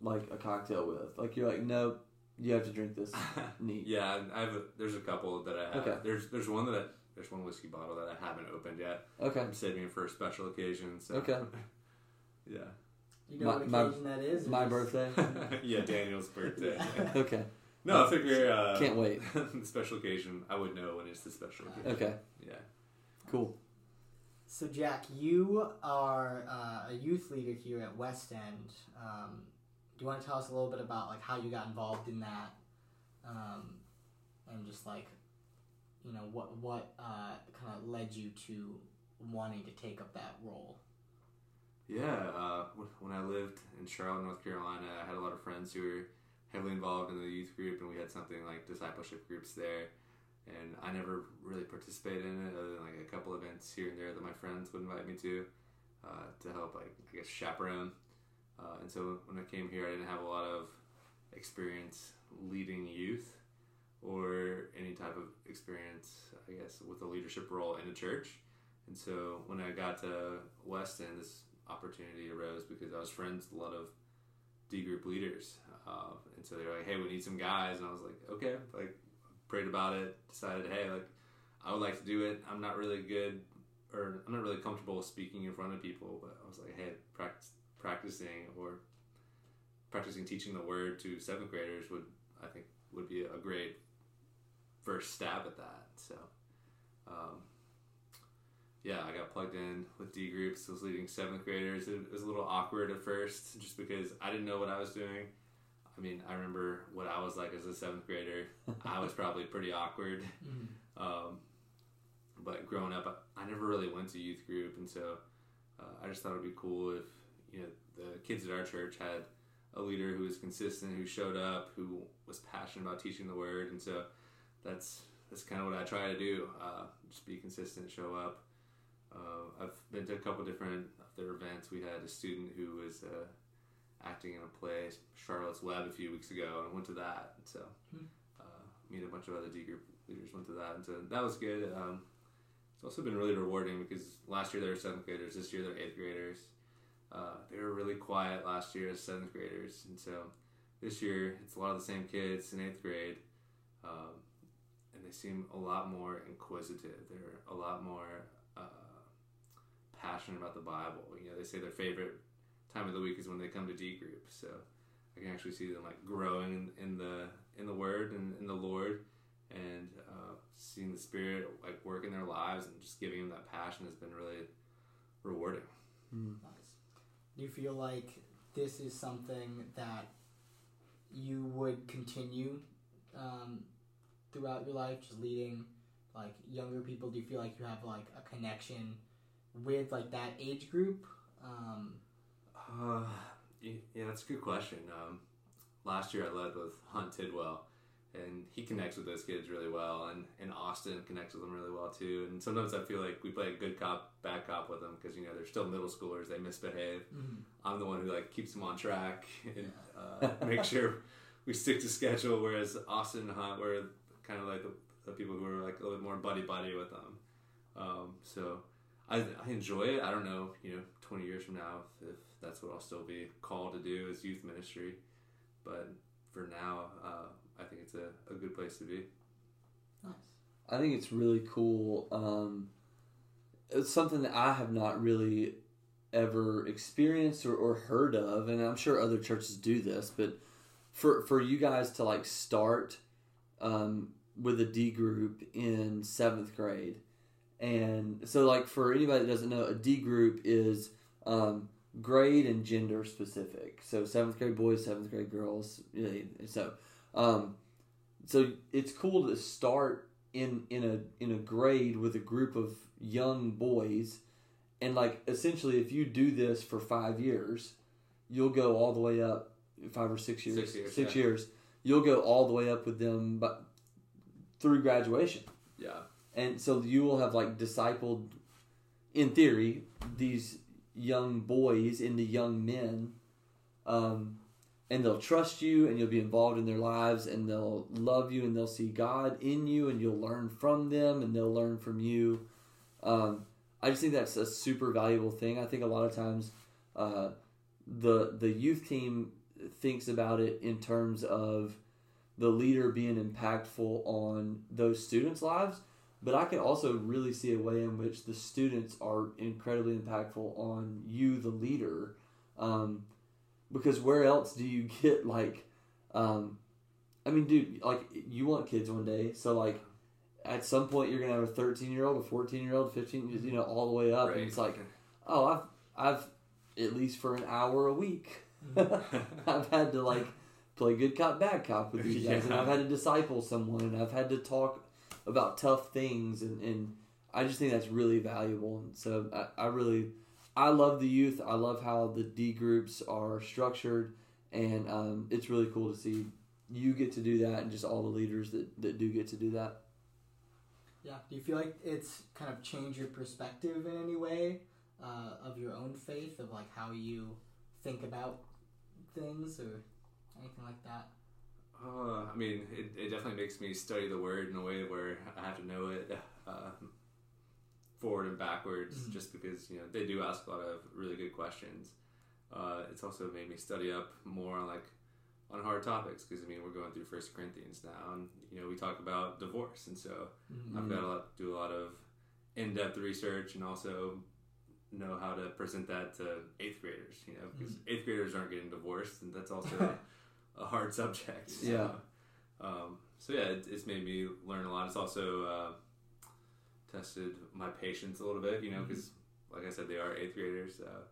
like a cocktail with? Like you're like, nope, you have to drink this neat. yeah, I have. A, there's a couple that I have. Okay. There's there's one that I, there's one whiskey bottle that I haven't opened yet. Okay. I'm saving it for a special occasion. So. Okay. yeah. You know My- what my- occasion that is? My It's- birthday. yeah, Daniel's birthday. Okay. no, I figure. Uh, Can't wait. the special occasion. I would know when it's the special occasion. Okay. Yeah. Cool. So Jack, you are uh, a youth leader here at West End. Um, do you want to tell us a little bit about like how you got involved in that, um, and just like, you know, what what uh, kind of led you to wanting to take up that role? Yeah, uh, when I lived in Charlotte, North Carolina, I had a lot of friends who were heavily involved in the youth group, and we had something like discipleship groups there. And I never really participated in it, other than like a couple events here and there that my friends would invite me to, uh, to help, like I guess, chaperone. Uh, and so when I came here, I didn't have a lot of experience leading youth or any type of experience, I guess, with a leadership role in a church. And so when I got to West End, this opportunity arose because I was friends with a lot of D group leaders, uh, and so they were like, "Hey, we need some guys," and I was like, "Okay." Like, prayed about it, decided, "Hey, like, I would like to do it. I'm not really good, or I'm not really comfortable speaking in front of people, but I was like, hey, practice, practicing or practicing teaching the word to seventh graders would, I think, would be a great first stab at that. So, um, yeah, I got plugged in with D groups. Was leading seventh graders. It was a little awkward at first, just because I didn't know what I was doing. I mean, I remember what I was like as a seventh grader. I was probably pretty awkward. Um, but growing up, I, never really went to youth group, and so uh, I just thought it'd be cool if you know the kids at our church had a leader who was consistent, who showed up, who was passionate about teaching the word, and so that's that's kind of what I try to do. Uh, just be consistent, show up. Uh, I've been to a couple different of their events. We had a student who was uh, acting in a play, Charlotte's Web, a few weeks ago, and I went to that. And so, uh, me and a bunch of other D group leaders went to that, and so that was good. Um, it's also been really rewarding because last year they were seventh graders, this year they're eighth graders. Uh, they were really quiet last year as seventh graders, and so this year it's a lot of the same kids in eighth grade, um, and they seem a lot more inquisitive. They're a lot more uh, passionate about the Bible. You know, they say their favorite time of the week is when they come to D group. So I can actually see them like growing in, in the in the Word and in the Lord, and uh, seeing the Spirit like work in their lives and just giving them that passion has been really rewarding. Nice. Do you feel like this is something that you would continue um, throughout your life, just leading like younger people? Do you feel like you have like a connection with like that age group? Um, Uh, yeah, that's a good question. Um, last year I led with Hunt Tidwell, and he connects with those kids really well, and, and Austin connects with them really well too. And sometimes I feel like we play a good cop, bad cop with them because you know they're still middle schoolers, they misbehave. I'm the one who like keeps them on track and uh, make sure we stick to schedule. Whereas Austin and Hunt were kind of like the, the people who were like a little bit more buddy buddy with them. Um, so I, I enjoy it. I don't know, you know, 20 years from now if, if that's what I'll still be called to do is youth ministry, but for now, uh, I think it's a, a good place to be. nice. I think it's really cool. Um, it's something that I have not really ever experienced or, or heard of, and I'm sure other churches do this. But for for you guys to like start um, with a D group in seventh grade, and so like for anybody that doesn't know, a D group is um, grade and gender specific. So seventh grade boys, seventh grade girls. So um, so it's cool to start in in a in a grade with a group of young boys and like essentially if you do this for five years you'll go all the way up five or six years Six years, yeah. years you'll go all the way up with them but through graduation Yeah. and so you will have like discipled, in theory, these young boys into young men, um, and they'll trust you, and you'll be involved in their lives, and they'll love you, and they'll see God in you, and you'll learn from them, and they'll learn from you. Um, I just think that's a super valuable thing. I think a lot of times, uh, the the youth team thinks about it in terms of the leader being impactful on those students' lives, but I can also really see a way in which the students are incredibly impactful on you, the leader. Um, because where else do you get like, um, I mean, dude, like you want kids one day, so like at some point you're gonna have a 13 year old, a 14 year old, 15, you know, all the way up, and it's like, oh, I've I've at least for an hour a week, I've had to like play good cop, bad cop with these guys, and I've had to disciple someone, and I've had to talk about tough things, and, and I just think that's really valuable. And so I, I really, I love the youth. I love how the D groups are structured, and um, it's really cool to see you get to do that, and just all the leaders that, that do get to do that. Yeah. Do you feel like it's kind of changed your perspective in any way uh, of your own faith, of like how you think about things or anything like that? Uh, I mean, it, it definitely makes me study the word in a way where I have to know it uh, forward and backwards, Mhm. just because you know they do ask a lot of really good questions. Uh, it's also made me study up more on like on hard topics because I mean we're going through First Corinthians now, and you know we talk about divorce, and so Mm-hmm. I've got to lot, do a lot of in-depth research and also know how to present that to eighth graders. You know, because eighth graders aren't getting divorced, and that's also a hard subject. So, Yeah. Um, so yeah, it, it's made me learn a lot. It's also uh, tested my patience a little bit. You know, because like I said, they are eighth graders. Uh,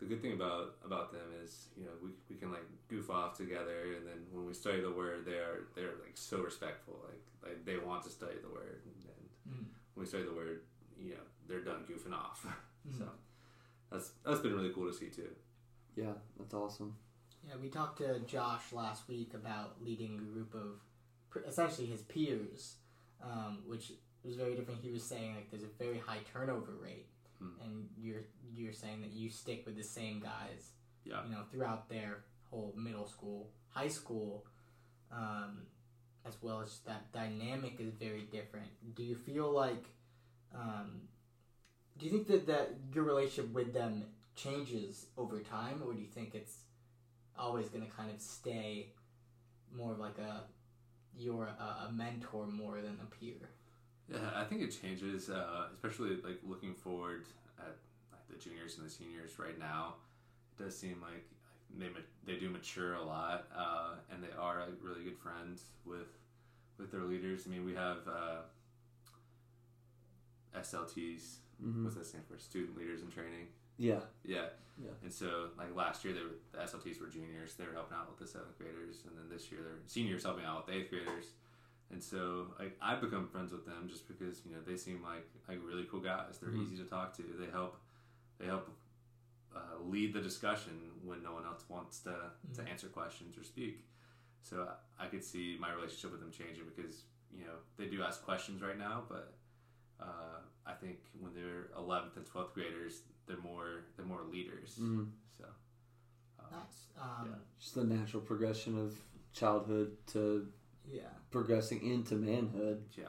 the good thing about about them is you know we, we can like goof off together and then when we study the word they are they're like so respectful like like they want to study the word and, and Mm. when we study the word you know they're done goofing off Mm. so that's that's been really cool to see too Yeah, that's awesome. Yeah, we talked to Josh last week about leading a group of essentially his peers, um, which was very different. He was saying like there's a very high turnover rate, Hmm. and you're you're saying that you stick with the same guys, yeah you know, throughout their whole middle school, high school, um, as well as that dynamic is very different. Do you feel like, um, do you think that that your relationship with them changes over time, or do you think it's always going to kind of stay more of like a you're a, a mentor more than a peer? Yeah, I think it changes, uh, especially like looking forward at like the juniors and the seniors right now. It does seem like they they do mature a lot, uh, and they are like really good friends with with their leaders. I mean, we have uh, SLTs. hmm What's that stand for? Student Leaders in Training. Yeah, Yeah. Yeah. And so, like last year, they were, the SLTs were juniors. They were helping out with the seventh graders, and then this year they're seniors helping out with the eighth graders. And so, like, I've become friends with them just because you know they seem like like really cool guys. They're Mhm. easy to talk to. They help they help uh, lead the discussion when no one else wants to to Mhm. answer questions or speak. So I, I could see my relationship with them changing because you know they do ask questions right now, but uh, I think when they're 11th and 12th graders, they're more they're more leaders. hmm So uh, Nice. Um, Yeah. just the natural progression of childhood to yeah. progressing into manhood. yeah,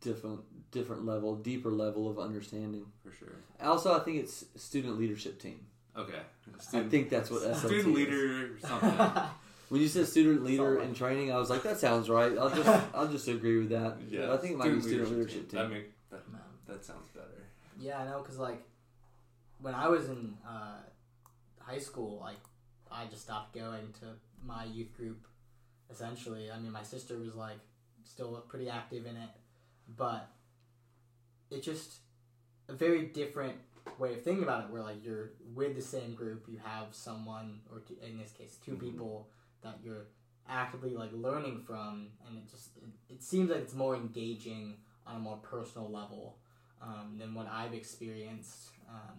Different, different level, deeper level of understanding. for sure. Also, I think it's student leadership team. Okay, I think that's what SLT student leader is. leader something. When you said student leader Something. in training, I was like, that sounds right. I'll just, I'll just agree with that. But I think it might be student leadership team. That make that, Um, that sounds better. Yeah, I know, cause like when I was in uh, high school, like I just stopped going to my youth group. Essentially, I mean, my sister was like still pretty active in it, but it's just a very different way of thinking about it. Where like you're with the same group, you have someone, or two, in this case, 2 Mhm. people that you're actively like learning from, and it just it, it seems like it's more engaging on a more personal level um, than what I've experienced. Um,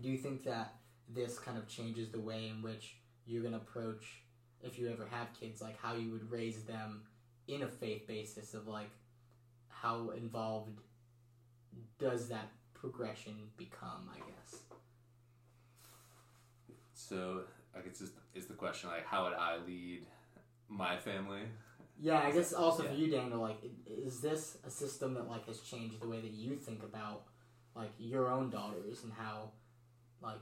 do you think that this kind of changes the way in which you're going to approach, if you ever have kids, like how you would raise them in a faith basis of like, how involved does that progression become? I guess. So I guess is, is the question like how would I lead my family? Yeah, I guess also Yeah. for you, Daniel. Like, is this a system that like has changed the way that you think about like your own daughters and how like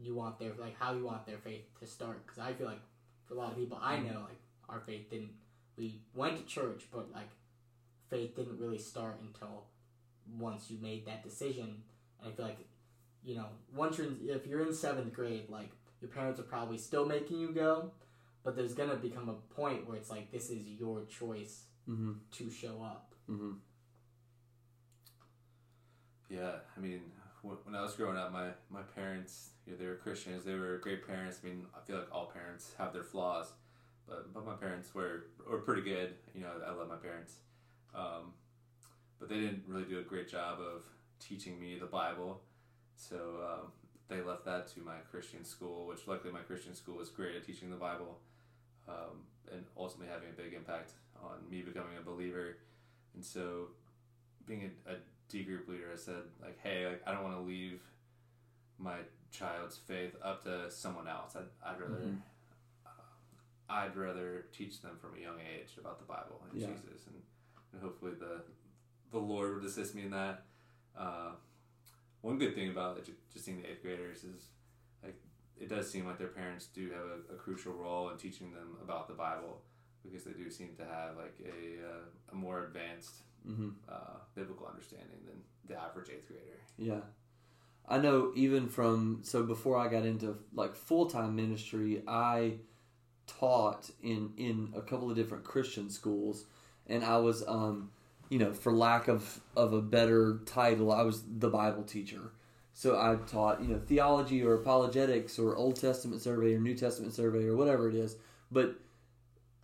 you want their like how you want their faith to start? Because I feel like for a lot of people I know, like our faith didn't. We went to church, but like faith didn't really start until once you made that decision. And I feel like you know once you're in, if you're in seventh grade, like your parents are probably still making you go, but there's gonna become a point where it's like this is your choice Mm-hmm. to show up. Mm-hmm. Yeah, I mean, when, I was growing up, my my parents, they were Christians. They were great parents. I mean, I feel like all parents have their flaws, but but my parents were were pretty good. You know, I love my parents, um, but they didn't really do a great job of teaching me the Bible. So um, they left that to my Christian school, which luckily my Christian school was great at teaching the Bible, um, and ultimately having a big impact on me becoming a believer. And so, being a, a D group leader, I said like, hey, like I don't want to leave my child's faith up to someone else. I'd, I'd rather Mhm. uh, I'd rather teach them from a young age about the Bible and Yeah. Jesus, and, and hopefully the the Lord would assist me in that. Uh, one good thing about just seeing the eighth graders is like it does seem like their parents do have a, a crucial role in teaching them about the Bible because they do seem to have like a uh, a more advanced Mm-hmm. uh, biblical understanding than the average eighth grader. Yeah. I know even from so before I got into like full-time ministry, I taught in in a couple of different Christian schools and I was um you know, for lack of of a better title, I was the Bible teacher. So I taught, you know, theology or apologetics or Old Testament survey or New Testament survey or whatever it is. But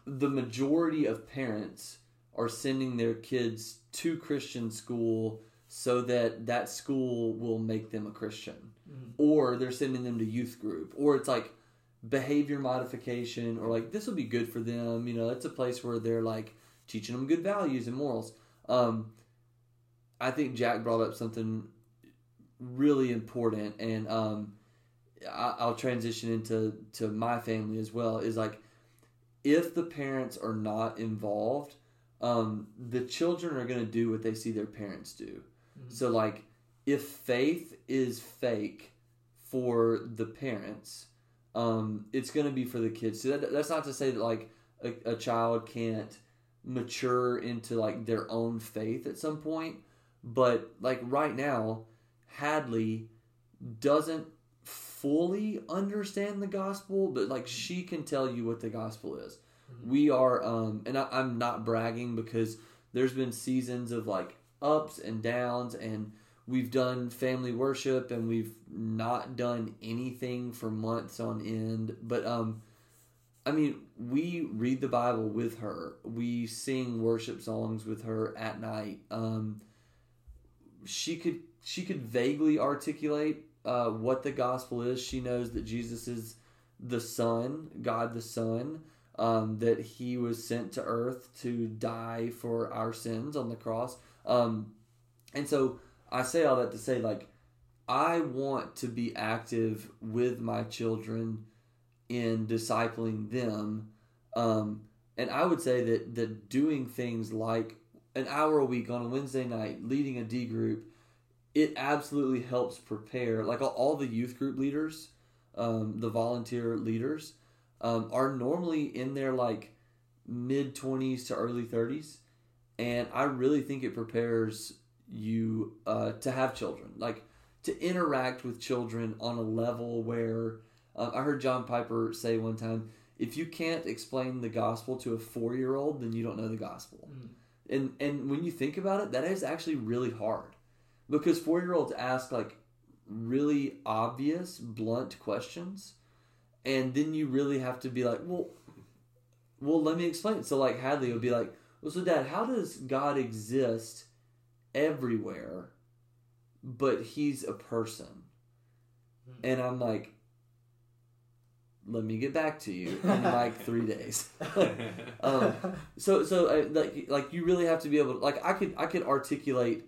the majority of parents are sending their kids to Christian school so that that school will make them a Christian. Mhm. Or they're sending them to youth group. Or it's like behavior modification or like this will be good for them. You know, it's a place where they're like teaching them good values and morals. Um, I think Jack brought up something really important, and um, I, I'll transition into to my family as well. Is like if the parents are not involved, um, the children are going to do what they see their parents do. Mhm. So like if faith is fake for the parents, um, it's going to be for the kids. So that, that's not to say that like a, a child can't mature into like their own faith at some point, but like right now, Hadley doesn't fully understand the gospel, but like she can tell you what the gospel is. Mhm. We are, um, and I, I'm not bragging because there's been seasons of like ups and downs, and we've done family worship and we've not done anything for months on end. But, um, I mean, we read the Bible with her. We sing worship songs with her at night. Um, she could she could vaguely articulate uh, what the gospel is. She knows that Jesus is the Son, God the Son, um, that He was sent to earth to die for our sins on the cross. Um, and so I say all that to say, like, I want to be active with my children in discipling them. Um, and I would say that, that doing things like an hour a week on a Wednesday night, leading a D group, it absolutely helps prepare. Like all, all the youth group leaders, um, the volunteer leaders, um, are normally in their like mid 20s to early 30s. And I really think it prepares you uh, to have children, like to interact with children on a level where uh, I heard John Piper say one time, if you can't explain the gospel to a four year old, then you don't know the gospel. Mhm. And and when you think about it, that is actually really hard because four year olds ask like really obvious, blunt questions, and then you really have to be like, well, well, let me explain. So like Hadley would be like, well, so Dad, how does God exist everywhere, but He's a person? Mhm. And I'm like, let me get back to you in like three days. um, so so uh, like like you really have to be able to like I could I could articulate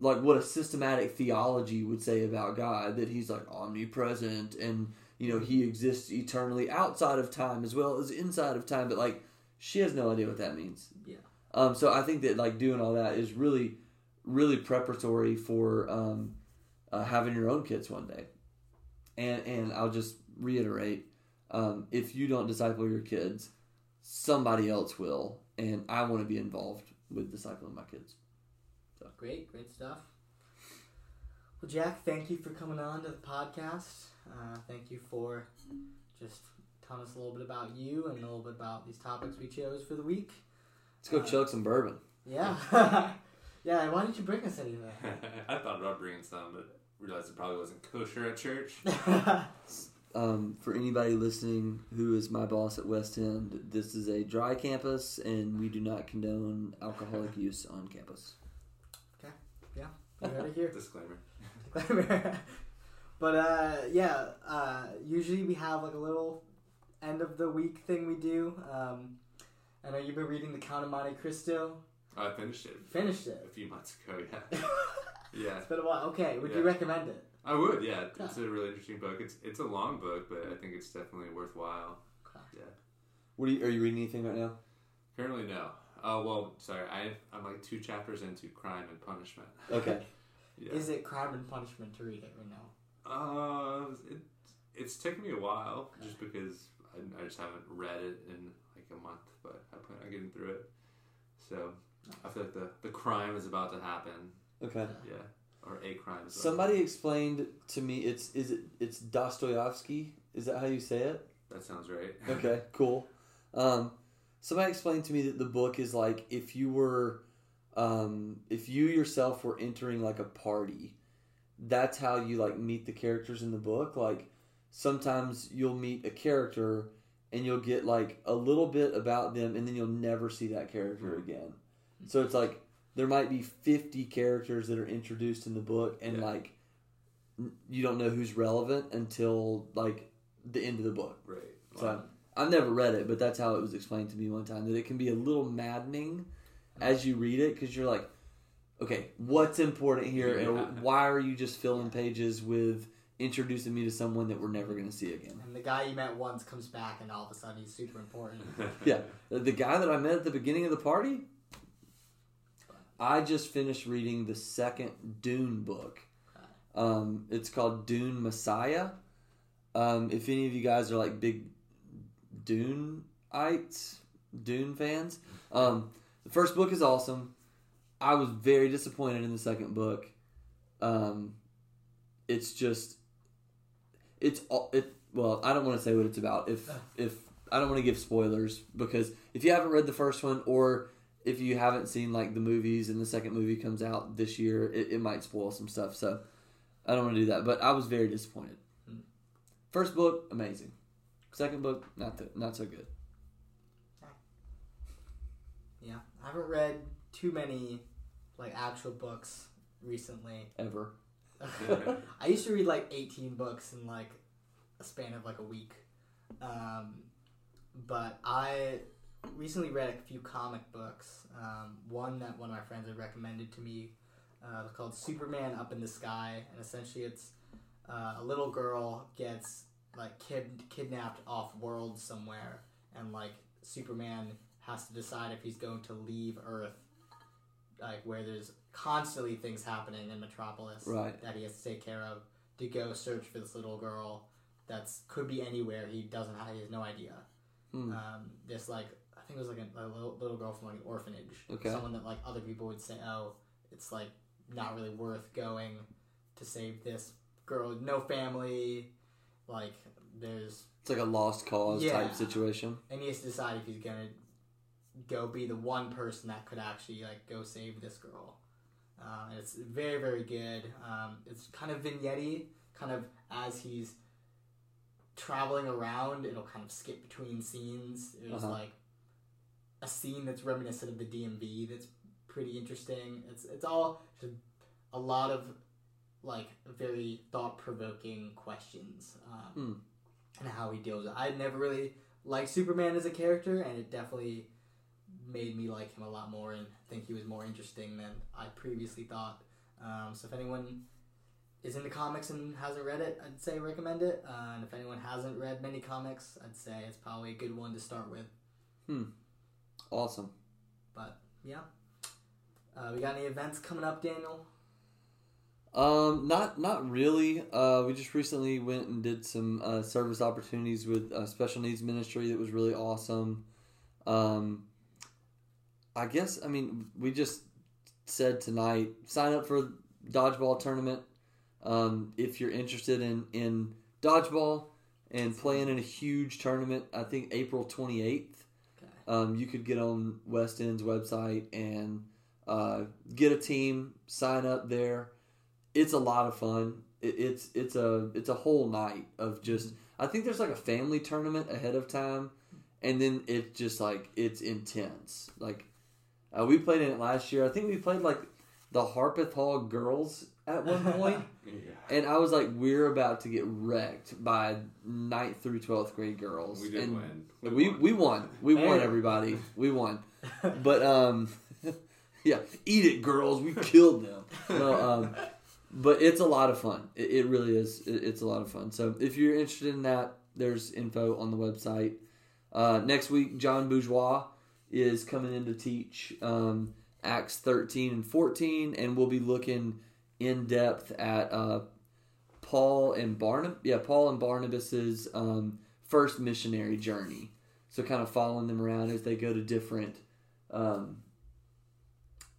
like what a systematic theology would say about God that he's like omnipresent and you know he exists eternally outside of time as well as inside of time but like she has no idea what that means. Yeah. Um so I think that like doing all that is really really preparatory for um uh, having your own kids one day. And and I'll just reiterate um, if you don't disciple your kids, somebody else will, and I want to be involved with discipling my kids. Great, great stuff. Well, Jack, thank you for coming on to the podcast. Uh, thank you for just telling us a little bit about you and a little bit about these topics we chose for the week. Let's go Uh, chug some bourbon. Yeah. yeah, why didn't you bring us any of I thought about bringing some, but realized it probably wasn't kosher at church. Um, for anybody listening who is my boss at West End, this is a dry campus, and we do not condone alcoholic use on campus. Okay. Yeah. You heard it here. Disclaimer. But uh, yeah, uh, usually we have like a little end of the week thing we do. Um, I know you've been reading The Count of Monte Cristo. Oh, I finished it Finished it a few months ago. Yeah, yeah. It's been a while. Okay, would you recommend it? I would. Yeah, it's a really interesting book. It's it's a long book, but I think it's definitely worthwhile. Yeah. What are you, are you reading anything right now? Currently, no. Oh well, sorry. I I'm like two chapters into Crime and Punishment. Okay. Yeah. Is it crime and punishment to read it right now? Uh, it, it's taken me a while just because I, I just haven't read it in like a month, but I plan on getting through it. So I feel like the, the crime is about to happen. Okay. Yeah, or a crime. Somebody explained to me it's is it it's Dostoevsky. Is that how you say it? That sounds right. Okay, cool. Um, somebody explained to me that the book is like if you were, um, if you yourself were entering like a party, that's how you like meet the characters in the book. Like sometimes you'll meet a character and you'll get like a little bit about them, and then you'll never see that character Mhm. again. So it's like there might be fifty characters that are introduced in the book, and Yeah. like you don't know who's relevant until like the end of the book. right. So- I've never read it, but that's how it was explained to me one time that it can be a little maddening as you read it because you're like, okay, what's important here, Yeah. and why are you just filling pages with introducing me to someone that we're never going to see again? And the guy you met once comes back, and all of a sudden he's super important. Yeah. The, the guy that I met at the beginning of the party, I just finished reading the second Dune book. Um, it's called Dune Messiah. Um, if any of you guys are like big Dune-ites, Dune fans, um, the first book is awesome. I was very disappointed in the second book. Um, it's just, it's all it. Well, I don't want to say what it's about. If if I don't want to give spoilers because if you haven't read the first one or if you haven't seen like the movies and the second movie comes out this year, it, it might spoil some stuff. So I don't want to do that. But I was very disappointed. Hmm. First book, amazing. Second book, not th- not so good. yeah, I haven't read too many like actual books recently. Ever. I used to read like 18 books in like a span of like a week. Um, but I recently read a few comic books. Um, one that one of my friends had recommended to me uh, called Superman Up in the Sky, and essentially it's uh, a little girl gets like kid- kidnapped off world somewhere, and like Superman has to decide if he's going to leave Earth, like where there's constantly things happening in Metropolis Right. that he has to take care of to go search for this little girl that's could be anywhere he doesn't have he has no idea Hmm. um, this like i think it was like a, a little, little girl from like an orphanage Okay. someone that like other people would say oh it's like not really worth going to save this girl no family like there's It's like a lost cause Yeah. type situation. and he has to decide if he's gonna go be the one person that could actually like go save this girl. And it's very very good. Um, it's kind of vignette kind of as he's traveling around, it'll kind of skip between scenes. There's Uh-huh. like a scene that's reminiscent of the DMV that's pretty interesting. It's it's all just a lot of like very thought provoking questions. Um, and how he deals. I never really liked Superman as a character, and it definitely made me like him a lot more and think he was more interesting than I previously thought. Um, so if anyone is into comics and hasn't read it, I'd say recommend it. Uh, and if anyone hasn't read many comics, I'd say it's probably a good one to start with. Hmm. Awesome. But yeah. Uh, we got any events coming up, Daniel? Um, not not really. Uh, we just recently went and did some uh, service opportunities with uh, special needs ministry that was really awesome. Um, I guess I mean we just said tonight sign up for dodgeball tournament. Um, if you're interested in in dodgeball and playing in a huge tournament, I think April twenty eighth. Okay. Um, you could get on West End's website and uh, get a team, sign up there. It's a lot of fun. It, it's it's a it's a whole night of just. I think there's like a family tournament ahead of time, and then it's just like it's intense. Like uh, we played in it last year. I think we played like the Harpeth Hall girls at one point. Yeah. And I was like, we're about to get wrecked by ninth through twelfth grade girls. We did and win. We we won. We won Hey. everybody. We won. But um, yeah, eat it, girls. We killed them. No, um, but it's a lot of fun. It, it really is. It, it's a lot of fun. So if you're interested in that, there's info on the website. Uh, next week, John Bourgeois is coming in to teach um, Acts 13 and 14, and we'll be looking in depth at uh, Paul and Barnabas. Yeah, Paul and Barnabas's um, first missionary journey. So kind of following them around as they go to different um,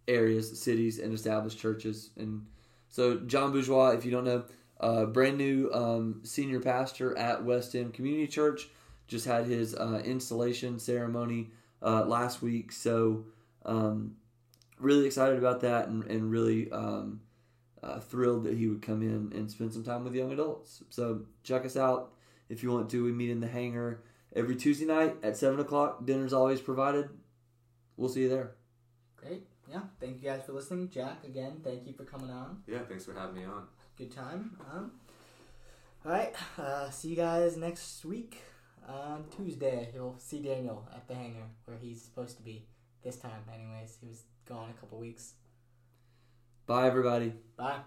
areas, cities, and established churches. And so John Bourgeois, if you don't know, uh, brand new um, senior pastor at West End Community Church, just had his uh, installation ceremony uh, last week. So um, really excited about that, and, and really um, uh, thrilled that he would come in and spend some time with young adults. So check us out if you want to. We meet in the Hanger every Tuesday night at seven o'clock. Dinner's always provided. We'll see you there. Great. Yeah. Thank you guys for listening. Jack, again, thank you for coming on. Yeah, thanks for having me on. Good time. Um, all right. Uh, see you guys next week on Tuesday, you'll see Daniel at the Hanger where he's supposed to be this time, anyways. He was gone a couple weeks. Bye, everybody. Bye.